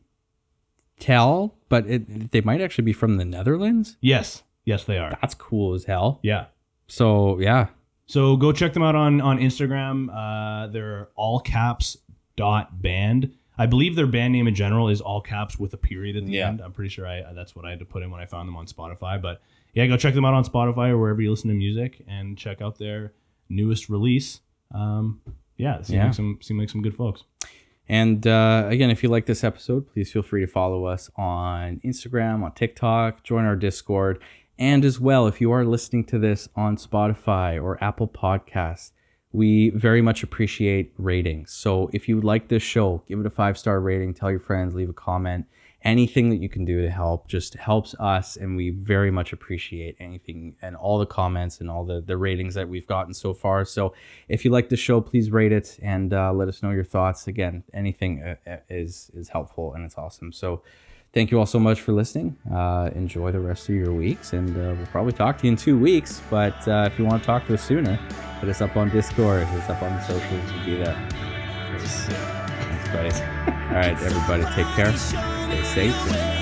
tell, but it they might actually be from the Netherlands. Yes, yes, they are. That's cool as hell. Yeah. So yeah, So go check them out on on Instagram. Uh, they're all caps dot band. I believe their band name in general is all caps with a period at the Yeah. end. I'm pretty sure I that's what I had to put in when I found them on Spotify. But yeah, go check them out on Spotify or wherever you listen to music and check out their newest release. Um, yeah, seem Yeah. like some seem like some good folks. And uh, again, if you like this episode, please feel free to follow us on Instagram, on TikTok, join our Discord, And as well, if you are listening to this on Spotify or Apple Podcasts, we very much appreciate ratings. So if you like this show, give it a five star rating, tell your friends, leave a comment. Anything that you can do to help just helps us, and we very much appreciate anything and all the comments and all the, the ratings that we've gotten so far. So if you like the show, please rate it and uh, let us know your thoughts. Again, anything uh, uh, is is helpful and it's awesome. So thank you all so much for listening. Uh, enjoy the rest of your weeks, and uh, we'll probably talk to you in two weeks. But uh, if you want to talk to us sooner, hit us up on Discord, hit us up on the socials, we'll be there. All right, everybody, take care, É sempre.